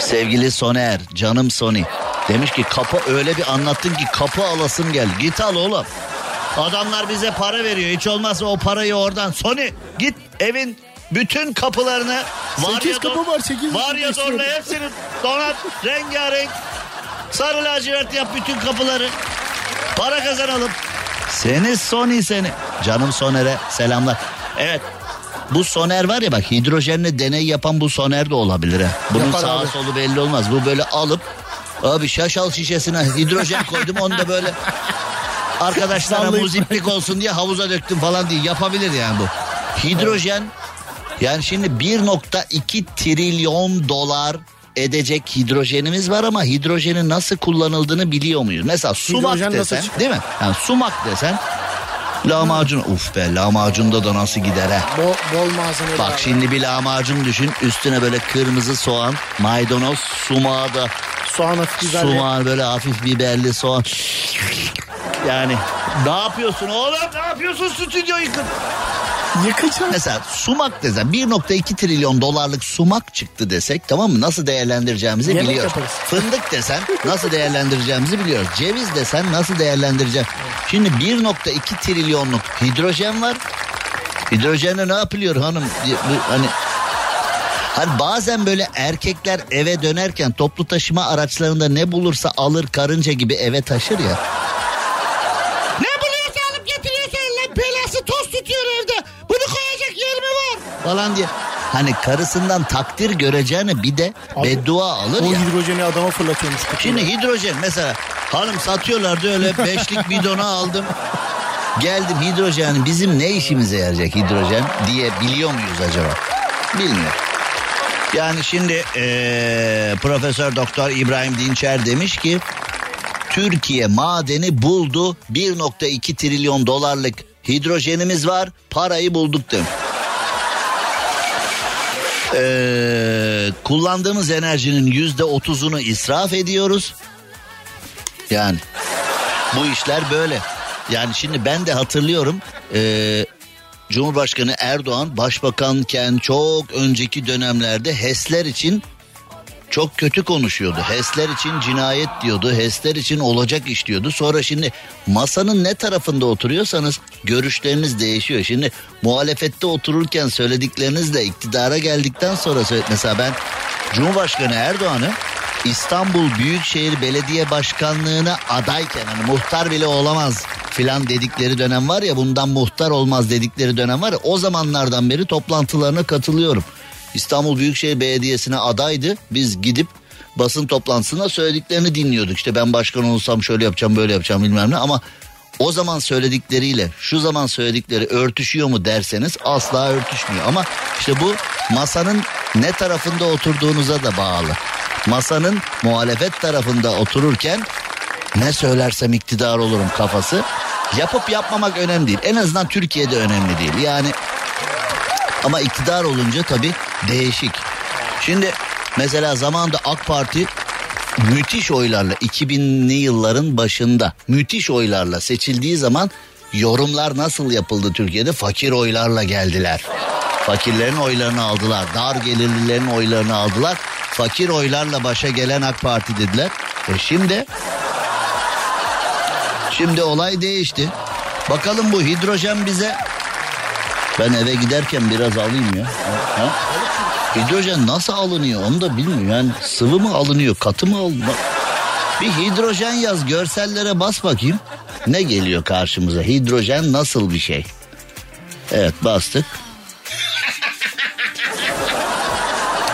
Sevgili Soner, canım Sony. Demiş ki kapı öyle bir anlattın ki kapı alasım geldi. Git al oğlum. Adamlar bize para veriyor. Hiç olmazsa o parayı oradan. Sony git evin bütün kapılarını var ya kapı var, sekiz var kapı ya zorla hepsini donat rengarenk sarı lacivert yap bütün kapıları. Para kazanalım. Seni Sony seni. Canım Soner'e selamlar. Evet bu soner var ya bak hidrojenle deney yapan bu soner de olabilir ha. Bunun Yapar sağa abi. solu belli olmaz. Bu böyle alıp abi şaşal şişesine hidrojen koydum onu da böyle arkadaşlara muziplik olsun diye havuza döktüm falan diye yapabilir yani bu. Hidrojen yani şimdi 1.2 trilyon dolar edecek hidrojenimiz var ama hidrojenin nasıl kullanıldığını biliyor muyuz? Mesela sumak Hidrojen desen değil mi? Yani sumak desen lahmacun uf be lahmacunda da nasıl gider ha? Bol, bol malzemeli. Bak şimdi bir lahmacun düşün üstüne böyle kırmızı soğan maydanoz sumağı da Soğan hafif biberli. Soğan böyle hafif biberli soğan. Yani ne yapıyorsun oğlum ne yapıyorsun stüdyoyu kır. Yıkacağım. Mesela sumak desen 1.2 trilyon dolarlık sumak çıktı desek tamam mı nasıl değerlendireceğimizi Yemek biliyoruz. yaparız. Fındık desen nasıl değerlendireceğimizi biliyoruz. Ceviz desen nasıl değerlendireceğim. Şimdi 1.2 trilyonluk hidrojen var. Hidrojenle ne yapılıyor hanım? Bu Hani Hani bazen böyle erkekler eve dönerken toplu taşıma araçlarında ne bulursa alır karınca gibi eve taşır ya. Falan diye. Hani karısından takdir göreceğini bir de Abi, beddua alır O ya. hidrojeni adama fırlatıyormuş. kutuya. Şimdi hidrojen mesela hanım satıyorlardı öyle beşlik bidona aldım. Geldim hidrojen bizim ne işimize yarayacak hidrojen diye biliyor muyuz acaba? Bilmiyorum. Yani şimdi eee, Profesör Doktor İbrahim Dinçer demiş ki Türkiye madeni buldu 1.2 trilyon dolarlık hidrojenimiz var parayı bulduk demiş. Ee, kullandığımız enerjinin yüzde otuzunu israf ediyoruz. Yani bu işler böyle. Yani şimdi ben de hatırlıyorum. ee, Cumhurbaşkanı Erdoğan başbakanken çok önceki dönemlerde HES'ler için çok kötü konuşuyordu. HES'ler için cinayet diyordu. HES'ler için olacak iş diyordu. Sonra şimdi masanın ne tarafında oturuyorsanız görüşleriniz değişiyor. Şimdi muhalefette otururken söylediklerinizle iktidara geldikten sonra mesela ben Cumhurbaşkanı Erdoğan'ı İstanbul Büyükşehir Belediye Başkanlığı'na adayken hani muhtar bile olamaz filan dedikleri dönem var ya bundan muhtar olmaz dedikleri dönem var ya o zamanlardan beri toplantılarına katılıyorum. İstanbul Büyükşehir Belediyesi'ne adaydı. Biz gidip basın toplantısında söylediklerini dinliyorduk. İşte ben başkan olsam şöyle yapacağım böyle yapacağım bilmem ne ama o zaman söyledikleriyle şu zaman söyledikleri örtüşüyor mu derseniz asla örtüşmüyor. Ama işte bu masanın ne tarafında oturduğunuza da bağlı. Masanın muhalefet tarafında otururken ne söylersem iktidar olurum kafası. Yapıp yapmamak önemli değil. En azından Türkiye'de önemli değil. Yani ama iktidar olunca tabii değişik. Şimdi mesela zamanında AK Parti müthiş oylarla 2000'li yılların başında müthiş oylarla seçildiği zaman yorumlar nasıl yapıldı Türkiye'de? Fakir oylarla geldiler. Fakirlerin oylarını aldılar. Dar gelirlilerin oylarını aldılar. Fakir oylarla başa gelen AK Parti dediler. E şimdi şimdi olay değişti. Bakalım bu hidrojen bize ben eve giderken biraz alayım ya. Ha? Hidrojen nasıl alınıyor onu da bilmiyorum. Yani sıvı mı alınıyor katı mı alınıyor? Bir hidrojen yaz görsellere bas bakayım. Ne geliyor karşımıza? Hidrojen nasıl bir şey? Evet bastık.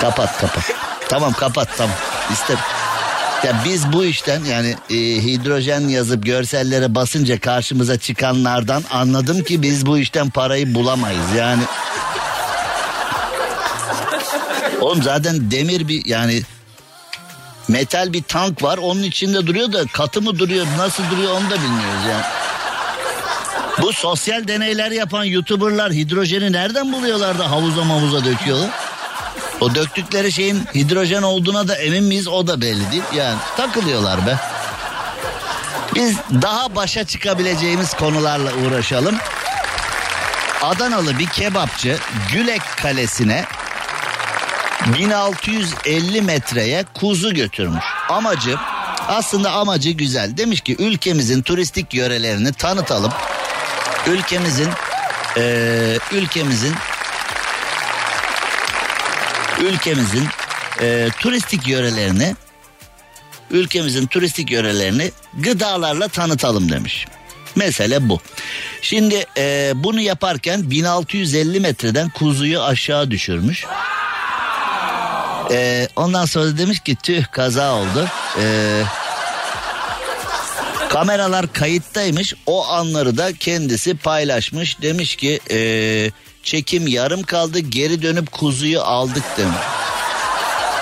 Kapat kapat. Tamam kapat tamam. İster. Ya biz bu işten yani e, hidrojen yazıp görsellere basınca karşımıza çıkanlardan anladım ki biz bu işten parayı bulamayız. Yani Oğlum zaten demir bir yani metal bir tank var onun içinde duruyor da katı mı duruyor nasıl duruyor onu da bilmiyoruz yani. Bu sosyal deneyler yapan youtuberlar hidrojeni nereden buluyorlar da havuza mavuza döküyorlar? O döktükleri şeyin hidrojen olduğuna da emin miyiz o da belli değil. Yani takılıyorlar be. Biz daha başa çıkabileceğimiz konularla uğraşalım. Adanalı bir kebapçı Gülek Kalesi'ne 1650 metreye kuzu götürmüş. Amacı aslında amacı güzel. Demiş ki ülkemizin turistik yörelerini tanıtalım. Ülkemizin eee, ülkemizin ülkemizin eee, turistik yörelerini ülkemizin turistik yörelerini gıdalarla tanıtalım demiş. Mesele bu. Şimdi eee, bunu yaparken 1650 metreden kuzuyu aşağı düşürmüş. Ee, ondan sonra demiş ki tüh kaza oldu. Ee, kameralar kayıttaymış. O anları da kendisi paylaşmış. Demiş ki ee, çekim yarım kaldı geri dönüp kuzuyu aldık demiş.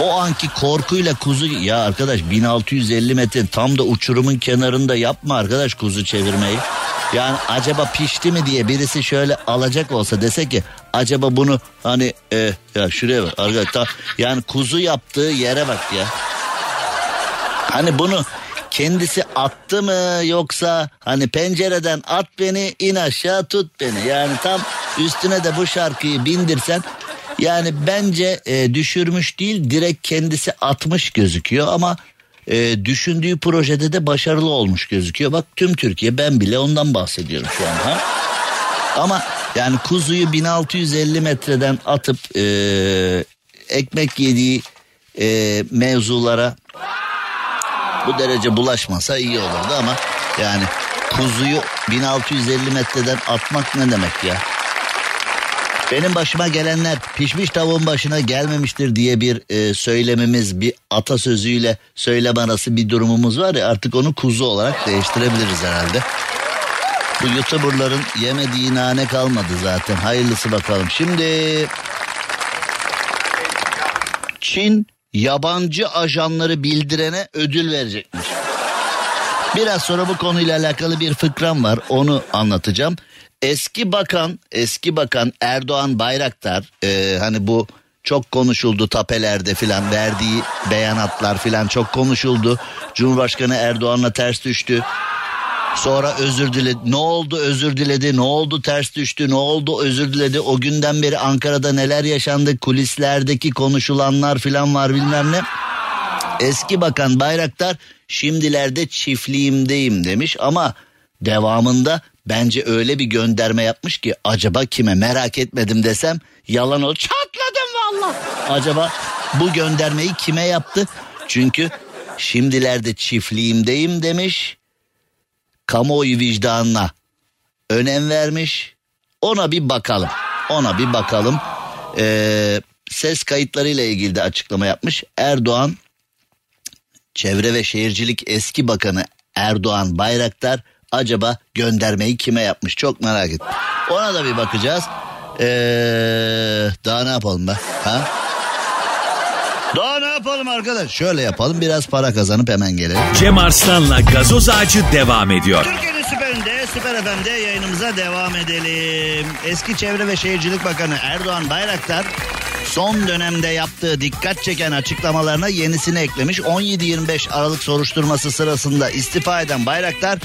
O anki korkuyla kuzu ya arkadaş 1650 metre tam da uçurumun kenarında yapma arkadaş kuzu çevirmeyi. Yani acaba pişti mi diye birisi şöyle alacak olsa dese ki acaba bunu hani e, ya şuraya bak arkadaş ta- yani kuzu yaptığı yere bak ya. Hani bunu kendisi attı mı yoksa hani pencereden at beni in aşağı tut beni. Yani tam üstüne de bu şarkıyı bindirsen yani bence e, düşürmüş değil direkt kendisi atmış gözüküyor ama e, düşündüğü projede de başarılı olmuş gözüküyor. Bak tüm Türkiye ben bile ondan bahsediyorum şu an. Ha? Ama yani kuzuyu 1650 metreden atıp e, ekmek yediği e, mevzulara bu derece bulaşmasa iyi olurdu ama yani kuzuyu 1650 metreden atmak ne demek ya? Benim başıma gelenler pişmiş tavuğun başına gelmemiştir diye bir e, söylemimiz bir atasözüyle söylem arası bir durumumuz var ya artık onu kuzu olarak değiştirebiliriz herhalde. Bu youtuberların yemediği nane kalmadı zaten. Hayırlısı bakalım. Şimdi Çin yabancı ajanları bildirene ödül verecekmiş. Biraz sonra bu konuyla alakalı bir fıkram var. Onu anlatacağım. Eski bakan, eski bakan Erdoğan Bayraktar, e, hani bu çok konuşuldu tapelerde filan verdiği beyanatlar filan çok konuşuldu. Cumhurbaşkanı Erdoğan'la ters düştü. Sonra özür diledi. Ne oldu özür diledi. Ne oldu ters düştü. Ne oldu özür diledi. O günden beri Ankara'da neler yaşandı. Kulislerdeki konuşulanlar filan var bilmem ne. Eski bakan Bayraktar şimdilerde çiftliğimdeyim demiş ama devamında bence öyle bir gönderme yapmış ki acaba kime merak etmedim desem yalan ol. Çatladım valla. Acaba bu göndermeyi kime yaptı? Çünkü şimdilerde çiftliğimdeyim demiş. Kamuoyu vicdanına önem vermiş. Ona bir bakalım. Ona bir bakalım. Ee, ses kayıtlarıyla ilgili de açıklama yapmış. Erdoğan Çevre ve Şehircilik eski bakanı Erdoğan Bayraktar acaba göndermeyi kime yapmış çok merak ettim. Ona da bir bakacağız. Ee, daha ne yapalım be? Ha? Daha ne yapalım arkadaş? Şöyle yapalım biraz para kazanıp hemen gelelim. Cem Arslan'la gazoz ağacı devam ediyor. Türkiye'nin süperinde, süper FM'de yayınımıza devam edelim. Eski Çevre ve Şehircilik Bakanı Erdoğan Bayraktar son dönemde yaptığı dikkat çeken açıklamalarına yenisini eklemiş. 17-25 Aralık soruşturması sırasında istifa eden Bayraktar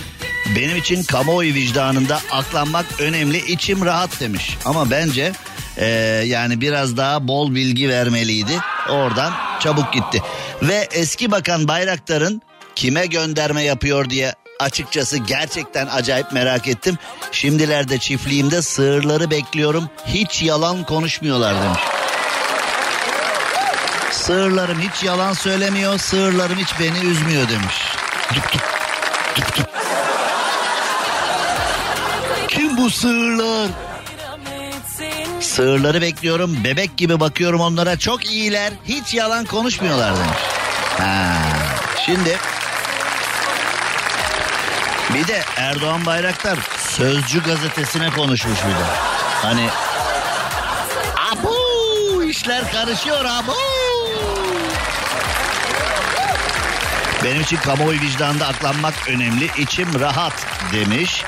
benim için kamuoyu vicdanında aklanmak önemli içim rahat demiş. Ama bence ee, yani biraz daha bol bilgi vermeliydi. Oradan çabuk gitti. Ve eski bakan Bayraktar'ın kime gönderme yapıyor diye açıkçası gerçekten acayip merak ettim. Şimdilerde çiftliğimde sığırları bekliyorum. Hiç yalan konuşmuyorlar demiş. Sığırlarım hiç yalan söylemiyor. Sığırlarım hiç beni üzmüyor demiş. Dup dup. Kim bu sığırlar? Sığırları bekliyorum. Bebek gibi bakıyorum onlara. Çok iyiler. Hiç yalan konuşmuyorlar demiş. Ha, şimdi bir de Erdoğan Bayraktar Sözcü gazetesine konuşmuş bir de. Hani Abu işler karışıyor abu. Benim için kamuoyu vicdanında aklanmak önemli. İçim rahat demiş.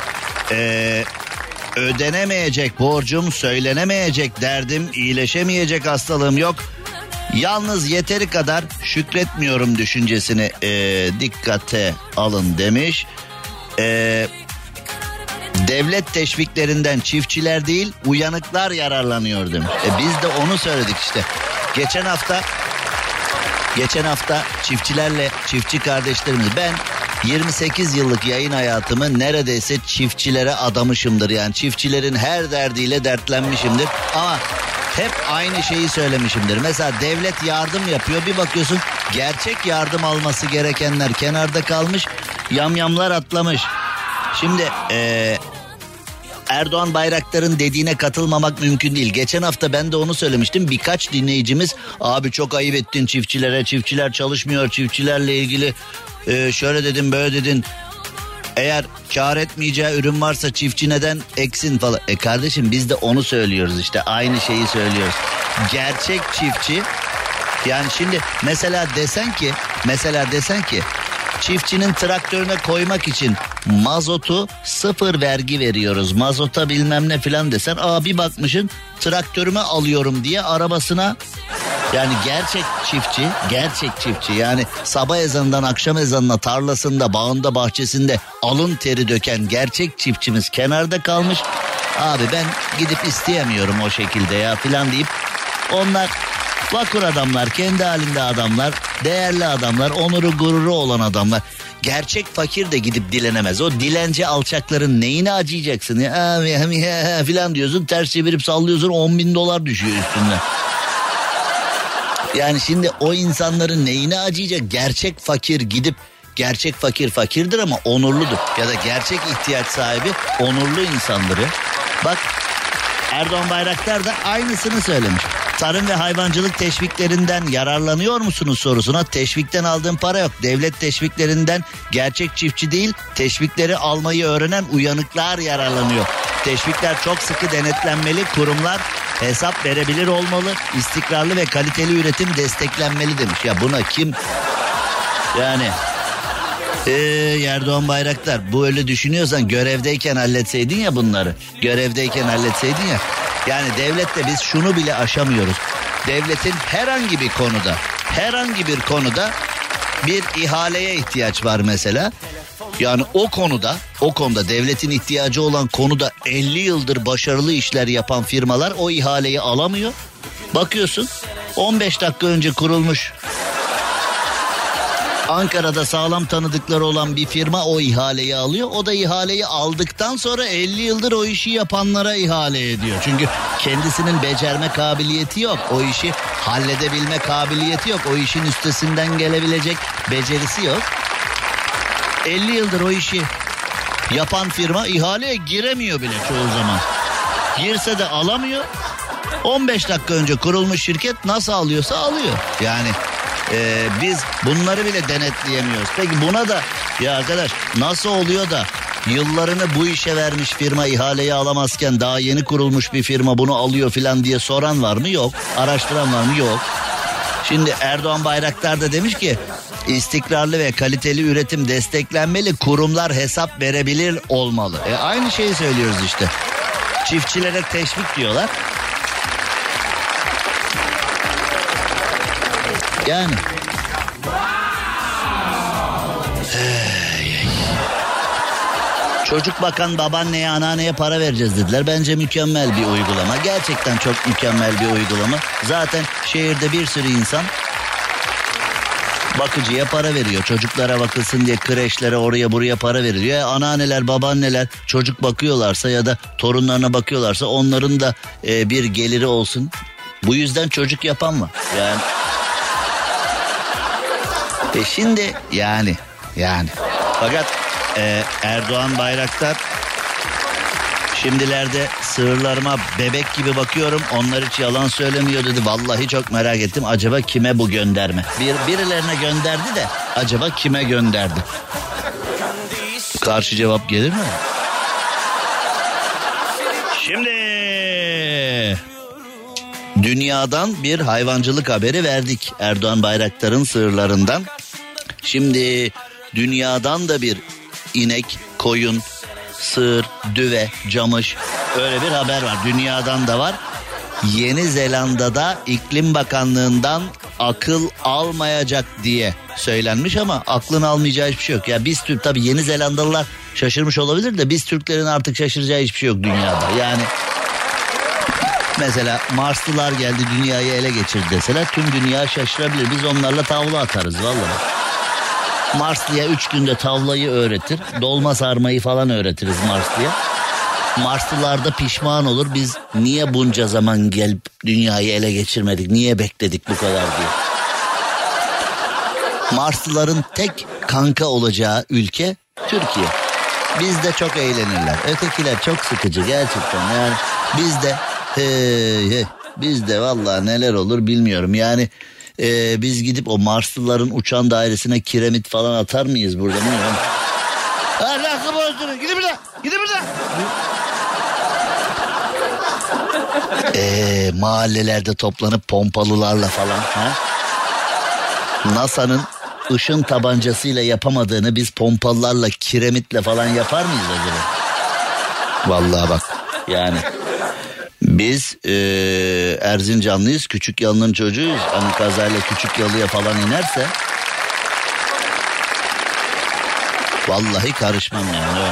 Ee, ödenemeyecek borcum, söylenemeyecek derdim, iyileşemeyecek hastalığım yok. Yalnız yeteri kadar şükretmiyorum düşüncesini e, dikkate alın demiş. E, devlet teşviklerinden çiftçiler değil uyanıklar yararlanıyor demiş. E, biz de onu söyledik işte. Geçen hafta geçen hafta çiftçilerle çiftçi kardeşlerimiz ben 28 yıllık yayın hayatımı neredeyse çiftçilere adamışımdır. Yani çiftçilerin her derdiyle dertlenmişimdir. Ama hep aynı şeyi söylemişimdir. Mesela devlet yardım yapıyor bir bakıyorsun gerçek yardım alması gerekenler kenarda kalmış yamyamlar atlamış. Şimdi eee Erdoğan Bayraktar'ın dediğine katılmamak mümkün değil. Geçen hafta ben de onu söylemiştim. Birkaç dinleyicimiz abi çok ayıp ettin çiftçilere. Çiftçiler çalışmıyor. Çiftçilerle ilgili e, şöyle dedin böyle dedin. Eğer kar etmeyeceği ürün varsa çiftçi neden eksin falan. E kardeşim biz de onu söylüyoruz işte. Aynı şeyi söylüyoruz. Gerçek çiftçi yani şimdi mesela desen ki mesela desen ki çiftçinin traktörüne koymak için mazotu sıfır vergi veriyoruz. Mazota bilmem ne filan desen aa bir bakmışın traktörüme alıyorum diye arabasına yani gerçek çiftçi, gerçek çiftçi yani sabah ezanından akşam ezanına tarlasında, bağında, bahçesinde alın teri döken gerçek çiftçimiz kenarda kalmış. Abi ben gidip isteyemiyorum o şekilde ya filan deyip onlar vakur adamlar, kendi halinde adamlar, değerli adamlar, onuru gururu olan adamlar. Gerçek fakir de gidip dilenemez. O dilenci alçakların neyine acıyacaksın ya, ya filan diyorsun ters çevirip sallıyorsun 10 bin dolar düşüyor üstünden. Yani şimdi o insanların neyine acıyacak? Gerçek fakir gidip gerçek fakir fakirdir ama onurludur. Ya da gerçek ihtiyaç sahibi onurlu insandır ya. Bak Erdoğan Bayraktar da aynısını söylemiş. Tarım ve hayvancılık teşviklerinden yararlanıyor musunuz sorusuna teşvikten aldığım para yok. Devlet teşviklerinden gerçek çiftçi değil teşvikleri almayı öğrenen uyanıklar yararlanıyor. Teşvikler çok sıkı denetlenmeli kurumlar hesap verebilir olmalı. istikrarlı ve kaliteli üretim desteklenmeli demiş. Ya buna kim yani ee, Erdoğan Bayraktar bu öyle düşünüyorsan görevdeyken halletseydin ya bunları. Görevdeyken halletseydin ya. Yani devlette biz şunu bile aşamıyoruz. Devletin herhangi bir konuda, herhangi bir konuda bir ihaleye ihtiyaç var mesela. Yani o konuda, o konuda devletin ihtiyacı olan konuda 50 yıldır başarılı işler yapan firmalar o ihaleyi alamıyor. Bakıyorsun 15 dakika önce kurulmuş Ankara'da sağlam tanıdıkları olan bir firma o ihaleyi alıyor. O da ihaleyi aldıktan sonra 50 yıldır o işi yapanlara ihale ediyor. Çünkü kendisinin becerme kabiliyeti yok. O işi halledebilme kabiliyeti yok. O işin üstesinden gelebilecek becerisi yok. 50 yıldır o işi yapan firma ihaleye giremiyor bile çoğu zaman. Girse de alamıyor. 15 dakika önce kurulmuş şirket nasıl alıyorsa alıyor. Yani ee, biz bunları bile denetleyemiyoruz. Peki buna da ya arkadaş nasıl oluyor da yıllarını bu işe vermiş firma ihaleyi alamazken daha yeni kurulmuş bir firma bunu alıyor filan diye soran var mı? Yok. Araştıran var mı? Yok. Şimdi Erdoğan Bayraktar da demiş ki istikrarlı ve kaliteli üretim desteklenmeli kurumlar hesap verebilir olmalı. E aynı şeyi söylüyoruz işte. Çiftçilere teşvik diyorlar. Yani. Çocuk bakan babaanneye anneanneye para vereceğiz dediler. Bence mükemmel bir uygulama. Gerçekten çok mükemmel bir uygulama. Zaten şehirde bir sürü insan bakıcıya para veriyor. Çocuklara bakılsın diye kreşlere oraya buraya para veriliyor. E, anneanneler babaanneler çocuk bakıyorlarsa ya da torunlarına bakıyorlarsa onların da e, bir geliri olsun. Bu yüzden çocuk yapan var. Yani e şimdi yani yani fakat e, Erdoğan Bayraktar Şimdilerde sığırlarıma bebek gibi bakıyorum. Onlar hiç yalan söylemiyor dedi. Vallahi çok merak ettim. Acaba kime bu gönderme? Bir birilerine gönderdi de acaba kime gönderdi? Karşı cevap gelir mi? Şimdi dünyadan bir hayvancılık haberi verdik. Erdoğan Bayraktar'ın sığırlarından. Şimdi dünyadan da bir inek, koyun, sığır, düve, camış öyle bir haber var. Dünyadan da var. Yeni Zelanda'da iklim bakanlığından akıl almayacak diye söylenmiş ama aklın almayacağı hiçbir şey yok. Ya biz Türk tabii Yeni Zelandalılar şaşırmış olabilir de biz Türklerin artık şaşıracağı hiçbir şey yok dünyada. Yani mesela Marslılar geldi dünyayı ele geçirdi deseler tüm dünya şaşırabilir. Biz onlarla tavla atarız vallahi. Marslı'ya üç günde tavlayı öğretir. Dolma sarmayı falan öğretiriz Marslı'ya. Marslılar da pişman olur. Biz niye bunca zaman gelip dünyayı ele geçirmedik? Niye bekledik bu kadar diye. Marslıların tek kanka olacağı ülke Türkiye. Biz de çok eğlenirler. Ötekiler çok sıkıcı gerçekten. Yani biz de hey, hey, biz de vallahi neler olur bilmiyorum. Yani e, biz gidip o Marslıların uçan dairesine kiremit falan atar mıyız burada bilmiyorum. Ahlakı bozdurun gidin burada gidin burada. Eee mahallelerde toplanıp pompalılarla falan ha? NASA'nın ışın tabancasıyla yapamadığını biz pompalılarla kiremitle falan yapar mıyız acaba? Vallahi bak yani biz e, Erzincanlıyız. Küçük yalının çocuğuyuz. Hani kazayla küçük yalıya falan inerse vallahi karışmam yani.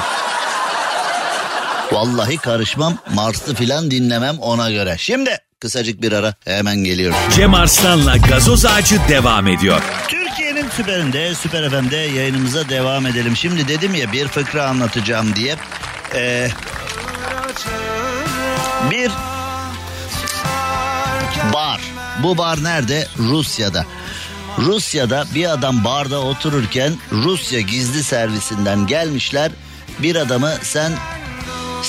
Vallahi karışmam. Marslı filan dinlemem ona göre. Şimdi kısacık bir ara hemen geliyorum. Cem Arslan'la gazoz ağacı devam ediyor. Türkiye'nin süperinde, süper FM'de yayınımıza devam edelim. Şimdi dedim ya bir fıkra anlatacağım diye. Ee, bir bar. Bu bar nerede? Rusya'da. Rusya'da bir adam barda otururken Rusya gizli servisinden gelmişler. Bir adamı sen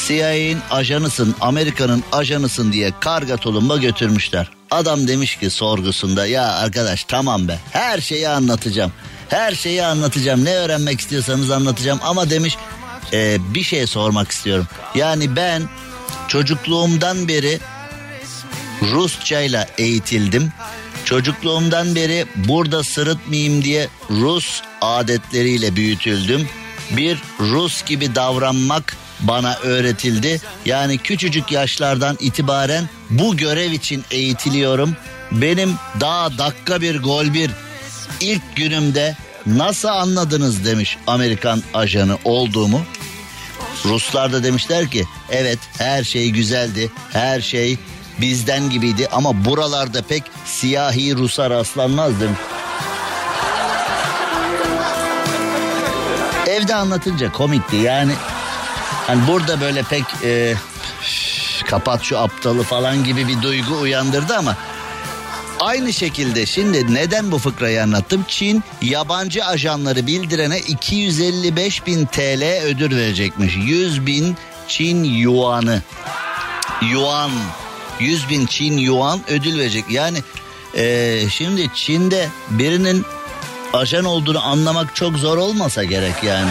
CIA'in ajanısın, Amerika'nın ajanısın diye karga tulumba götürmüşler. Adam demiş ki sorgusunda ya arkadaş tamam be her şeyi anlatacağım. Her şeyi anlatacağım ne öğrenmek istiyorsanız anlatacağım ama demiş e, bir şey sormak istiyorum. Yani ben çocukluğumdan beri Rusçayla eğitildim. Çocukluğumdan beri burada sırıtmayayım diye Rus adetleriyle büyütüldüm. Bir Rus gibi davranmak bana öğretildi. Yani küçücük yaşlardan itibaren bu görev için eğitiliyorum. Benim daha dakika bir gol bir ilk günümde nasıl anladınız demiş Amerikan ajanı olduğumu. Ruslar da demişler ki evet her şey güzeldi. Her şey bizden gibiydi ama buralarda pek siyahi Rus'a rastlanmaz. Evde anlatınca komikti yani. Hani burada böyle pek e, kapat şu aptalı falan gibi bir duygu uyandırdı ama Aynı şekilde şimdi neden bu fıkrayı anlattım? Çin yabancı ajanları bildirene 255 bin TL ödül verecekmiş. 100 bin Çin yuanı. Yuan. 100 bin Çin yuan ödül verecek. Yani e, şimdi Çin'de birinin ajan olduğunu anlamak çok zor olmasa gerek yani.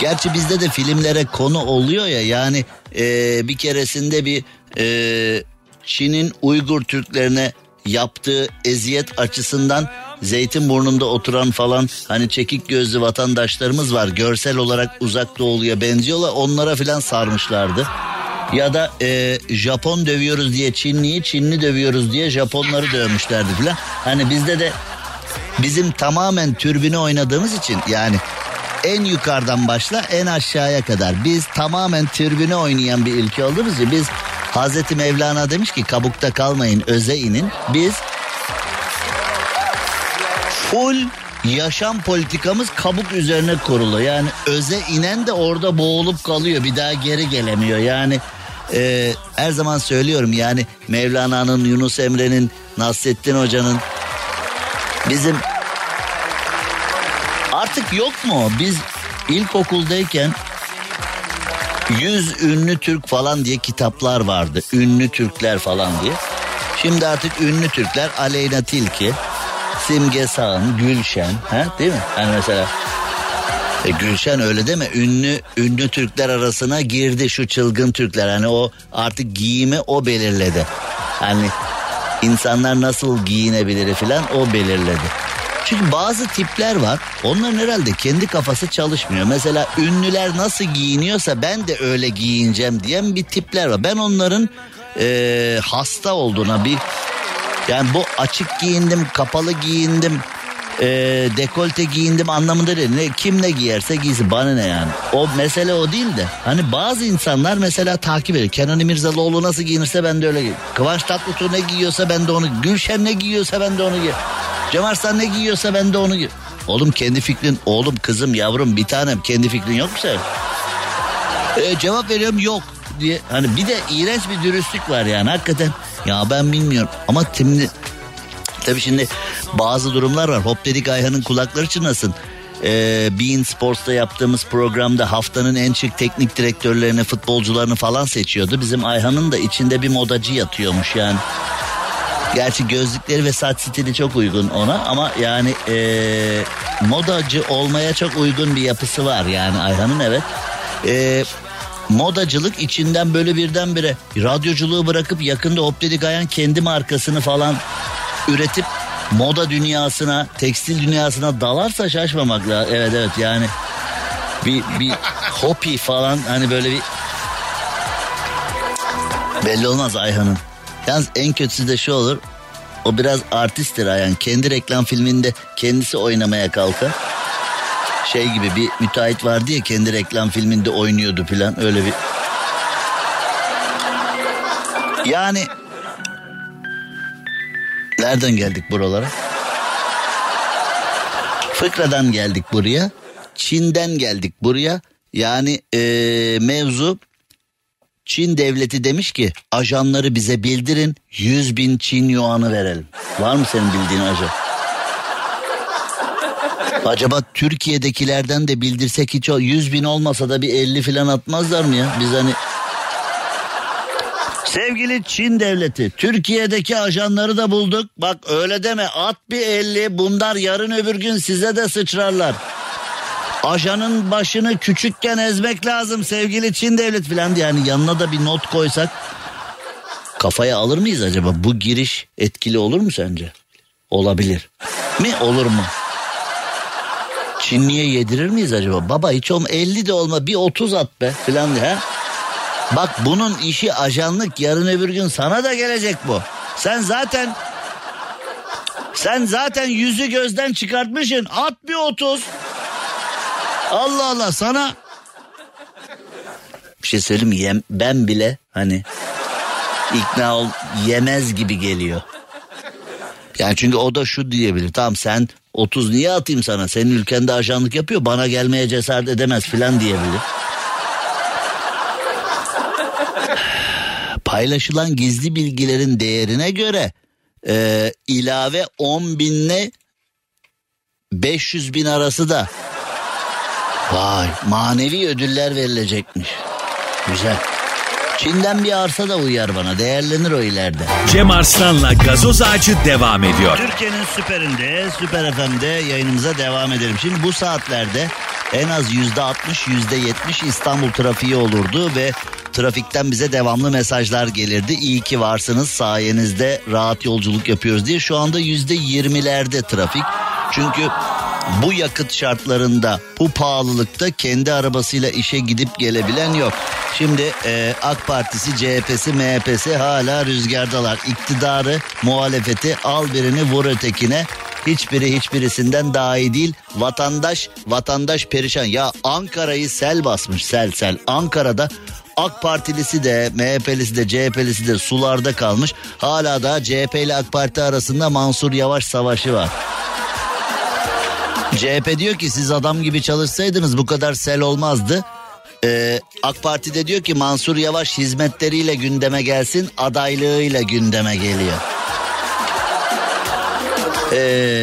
Gerçi bizde de filmlere konu oluyor ya yani e, bir keresinde bir e, Çin'in Uygur Türklerine yaptığı eziyet açısından Zeytinburnu'nda oturan falan hani çekik gözlü vatandaşlarımız var. Görsel olarak uzak doğuluya benziyorlar onlara filan sarmışlardı. Ya da e, Japon dövüyoruz diye Çinliyi, Çinli dövüyoruz diye Japonları dövmüşlerdi filan. Hani bizde de bizim tamamen türbünü oynadığımız için yani en yukarıdan başla en aşağıya kadar. Biz tamamen türbünü oynayan bir ülke olduğumuz için biz Hazreti Mevlana demiş ki kabukta kalmayın öze inin. Biz full yaşam politikamız kabuk üzerine kurulu. Yani öze inen de orada boğulup kalıyor bir daha geri gelemiyor. Yani e, her zaman söylüyorum yani Mevlana'nın, Yunus Emre'nin, Nasrettin Hoca'nın bizim artık yok mu? Biz ilkokuldayken Yüz ünlü Türk falan diye kitaplar vardı. Ünlü Türkler falan diye. Şimdi artık ünlü Türkler Aleyna Tilki, Simge Sağın, Gülşen. Ha, değil mi? Yani mesela e, Gülşen öyle mi? Ünlü ünlü Türkler arasına girdi şu çılgın Türkler. Hani o artık giyimi o belirledi. Hani insanlar nasıl giyinebilir falan o belirledi. Çünkü bazı tipler var. Onların herhalde kendi kafası çalışmıyor. Mesela ünlüler nasıl giyiniyorsa ben de öyle giyineceğim diyen bir tipler var. Ben onların e, hasta olduğuna bir yani bu açık giyindim, kapalı giyindim, e, dekolte giyindim anlamında değil. Ne, kim ne giyerse giysin bana ne yani. O mesele o değil de. Hani bazı insanlar mesela takip ediyor. Kenan İmirzalıoğlu nasıl giyinirse ben de öyle giyinirim. Kıvanç Tatlıtuğ ne giyiyorsa ben de onu. Gülşen ne giyiyorsa ben de onu giyerim. Cem Arslan ne giyiyorsa ben de onu giy. Oğlum kendi fikrin, oğlum kızım yavrum bir tanem kendi fikrin yok mu senin? Ee, cevap veriyorum yok diye. Hani bir de iğrenç bir dürüstlük var yani hakikaten. Ya ben bilmiyorum ama şimdi tabii şimdi bazı durumlar var. Hop dedik Ayhan'ın kulakları çınlasın. Ee, Bein Sports'ta yaptığımız programda haftanın en şık teknik direktörlerini, futbolcularını falan seçiyordu. Bizim Ayhan'ın da içinde bir modacı yatıyormuş yani. Gerçi gözlükleri ve saç stili çok uygun ona ama yani ee, modacı olmaya çok uygun bir yapısı var yani Ayhan'ın evet. E, modacılık içinden böyle birdenbire radyoculuğu bırakıp yakında Optedik Ayhan kendi markasını falan üretip moda dünyasına, tekstil dünyasına dalarsa şaşmamak lazım. Evet evet yani bir, bir hopi falan hani böyle bir belli olmaz Ayhan'ın. Yalnız en kötüsü de şu olur. O biraz artisttir yani. Kendi reklam filminde kendisi oynamaya kalkar. Şey gibi bir müteahhit vardı ya kendi reklam filminde oynuyordu falan öyle bir. Yani nereden geldik buralara? Fıkradan geldik buraya. Çin'den geldik buraya. Yani ee, mevzu Çin devleti demiş ki ajanları bize bildirin 100 bin Çin yuanı verelim. Var mı senin bildiğin ajan? Acaba Türkiye'dekilerden de bildirsek hiç o 100 bin olmasa da bir 50 falan atmazlar mı ya? Biz hani Sevgili Çin devleti, Türkiye'deki ajanları da bulduk. Bak öyle deme at bir elli bunlar yarın öbür gün size de sıçrarlar. Ajanın başını küçükken ezmek lazım sevgili Çin devlet falan diye. Yani yanına da bir not koysak kafaya alır mıyız acaba? Bu giriş etkili olur mu sence? Olabilir. Mi olur mu? Çinliye yedirir miyiz acaba? Baba hiç olma 50 de olma bir 30 at be falan diye. Bak bunun işi ajanlık yarın öbür gün sana da gelecek bu. Sen zaten sen zaten yüzü gözden çıkartmışsın. At bir 30. Allah Allah sana bir şey söyleyeyim mi? Yem, ben bile hani ikna ol yemez gibi geliyor. Yani çünkü o da şu diyebilir. Tamam sen 30 niye atayım sana? Senin ülkende ajanlık yapıyor. Bana gelmeye cesaret edemez filan diyebilir. Paylaşılan gizli bilgilerin değerine göre e, ilave 10 binle 500 bin arası da vay manevi ödüller verilecekmiş. Güzel. Çin'den bir arsa da uyar bana. Değerlenir o ileride. Cem Arslan'la gazoz ağacı devam ediyor. Türkiye'nin süperinde, Süper FM'de yayınımıza devam edelim. Şimdi bu saatlerde en az yüzde 60, yüzde 70 İstanbul trafiği olurdu ve trafikten bize devamlı mesajlar gelirdi. İyi ki varsınız sayenizde rahat yolculuk yapıyoruz diye. Şu anda yüzde 20'lerde trafik. Çünkü bu yakıt şartlarında bu pahalılıkta kendi arabasıyla işe gidip gelebilen yok. Şimdi e, AK Partisi, CHP'si, MHP'si hala rüzgardalar. İktidarı, muhalefeti al birini vur ötekine. Hiçbiri hiçbirisinden daha iyi değil. Vatandaş, vatandaş perişan. Ya Ankara'yı sel basmış sel sel. Ankara'da AK Partilisi de MHP'lisi de CHP'lisi de sularda kalmış. Hala da CHP ile AK Parti arasında Mansur Yavaş savaşı var. CHP diyor ki siz adam gibi çalışsaydınız bu kadar sel olmazdı. Ee, AK Parti de diyor ki Mansur Yavaş hizmetleriyle gündeme gelsin adaylığıyla gündeme geliyor. Ee,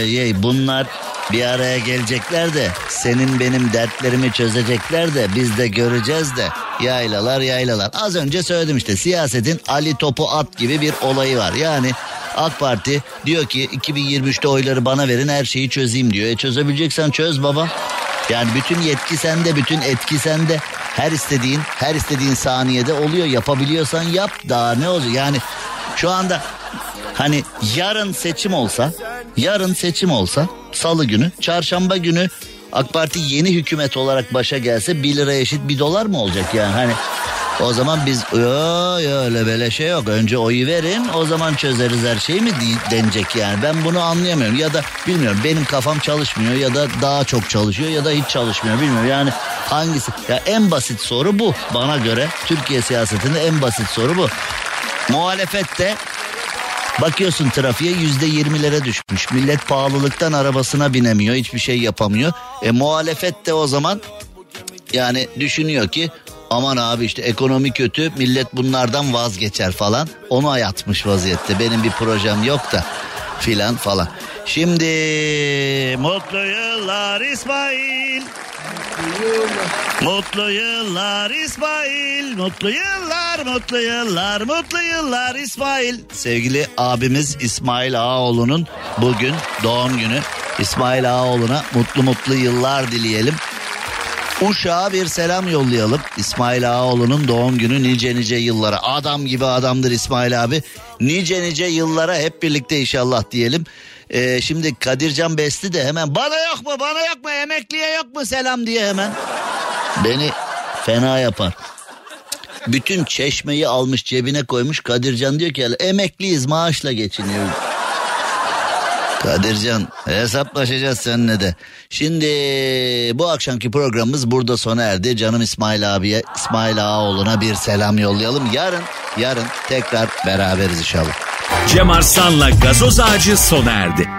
yey, bunlar bir araya gelecekler de senin benim dertlerimi çözecekler de biz de göreceğiz de yaylalar yaylalar. Az önce söyledim işte siyasetin Ali topu at gibi bir olayı var. Yani AK Parti diyor ki 2023'te oyları bana verin her şeyi çözeyim diyor. E çözebileceksen çöz baba. Yani bütün yetki sende, bütün etki sende. Her istediğin, her istediğin saniyede oluyor. Yapabiliyorsan yap. Daha ne olacak? Yani şu anda hani yarın seçim olsa, yarın seçim olsa salı günü, çarşamba günü AK Parti yeni hükümet olarak başa gelse 1 lira eşit 1 dolar mı olacak yani? Hani o zaman biz yo, yo, öyle böyle şey yok. Önce oyu verin o zaman çözeriz her şeyi mi denecek yani. Ben bunu anlayamıyorum ya da bilmiyorum benim kafam çalışmıyor ya da daha çok çalışıyor ya da hiç çalışmıyor bilmiyorum. Yani hangisi? Ya en basit soru bu bana göre. Türkiye siyasetinde en basit soru bu. Muhalefette Bakıyorsun trafiğe yüzde yirmilere düşmüş. Millet pahalılıktan arabasına binemiyor. Hiçbir şey yapamıyor. E muhalefet de o zaman yani düşünüyor ki aman abi işte ekonomi kötü millet bunlardan vazgeçer falan. Onu ayatmış vaziyette. Benim bir projem yok da filan falan. Şimdi mutlu yıllar İsmail. Mutlu yıllar İsmail, mutlu yıllar, mutlu yıllar, mutlu yıllar İsmail. Sevgili abimiz İsmail Ağaoğlu'nun bugün doğum günü. İsmail Ağaoğlu'na mutlu mutlu yıllar dileyelim. Uşağa bir selam yollayalım. İsmail Ağaoğlu'nun doğum günü nice nice yıllara. Adam gibi adamdır İsmail abi. Nice nice yıllara hep birlikte inşallah diyelim. Ee, şimdi Kadircan Besli de hemen bana yok mu bana yok mu emekliye yok mu selam diye hemen. Beni fena yapar. Bütün çeşmeyi almış cebine koymuş Kadircan diyor ki emekliyiz maaşla geçiniyoruz. Kadircan hesaplaşacağız seninle de. Şimdi bu akşamki programımız burada sona erdi. Canım İsmail abiye, İsmail Ağaoğlu'na bir selam yollayalım. Yarın, yarın tekrar beraberiz inşallah. Cem Arslan'la gazoz ağacı sona erdi.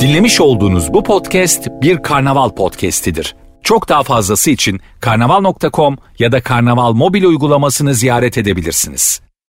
Dinlemiş olduğunuz bu podcast bir karnaval podcastidir. Çok daha fazlası için karnaval.com ya da karnaval mobil uygulamasını ziyaret edebilirsiniz.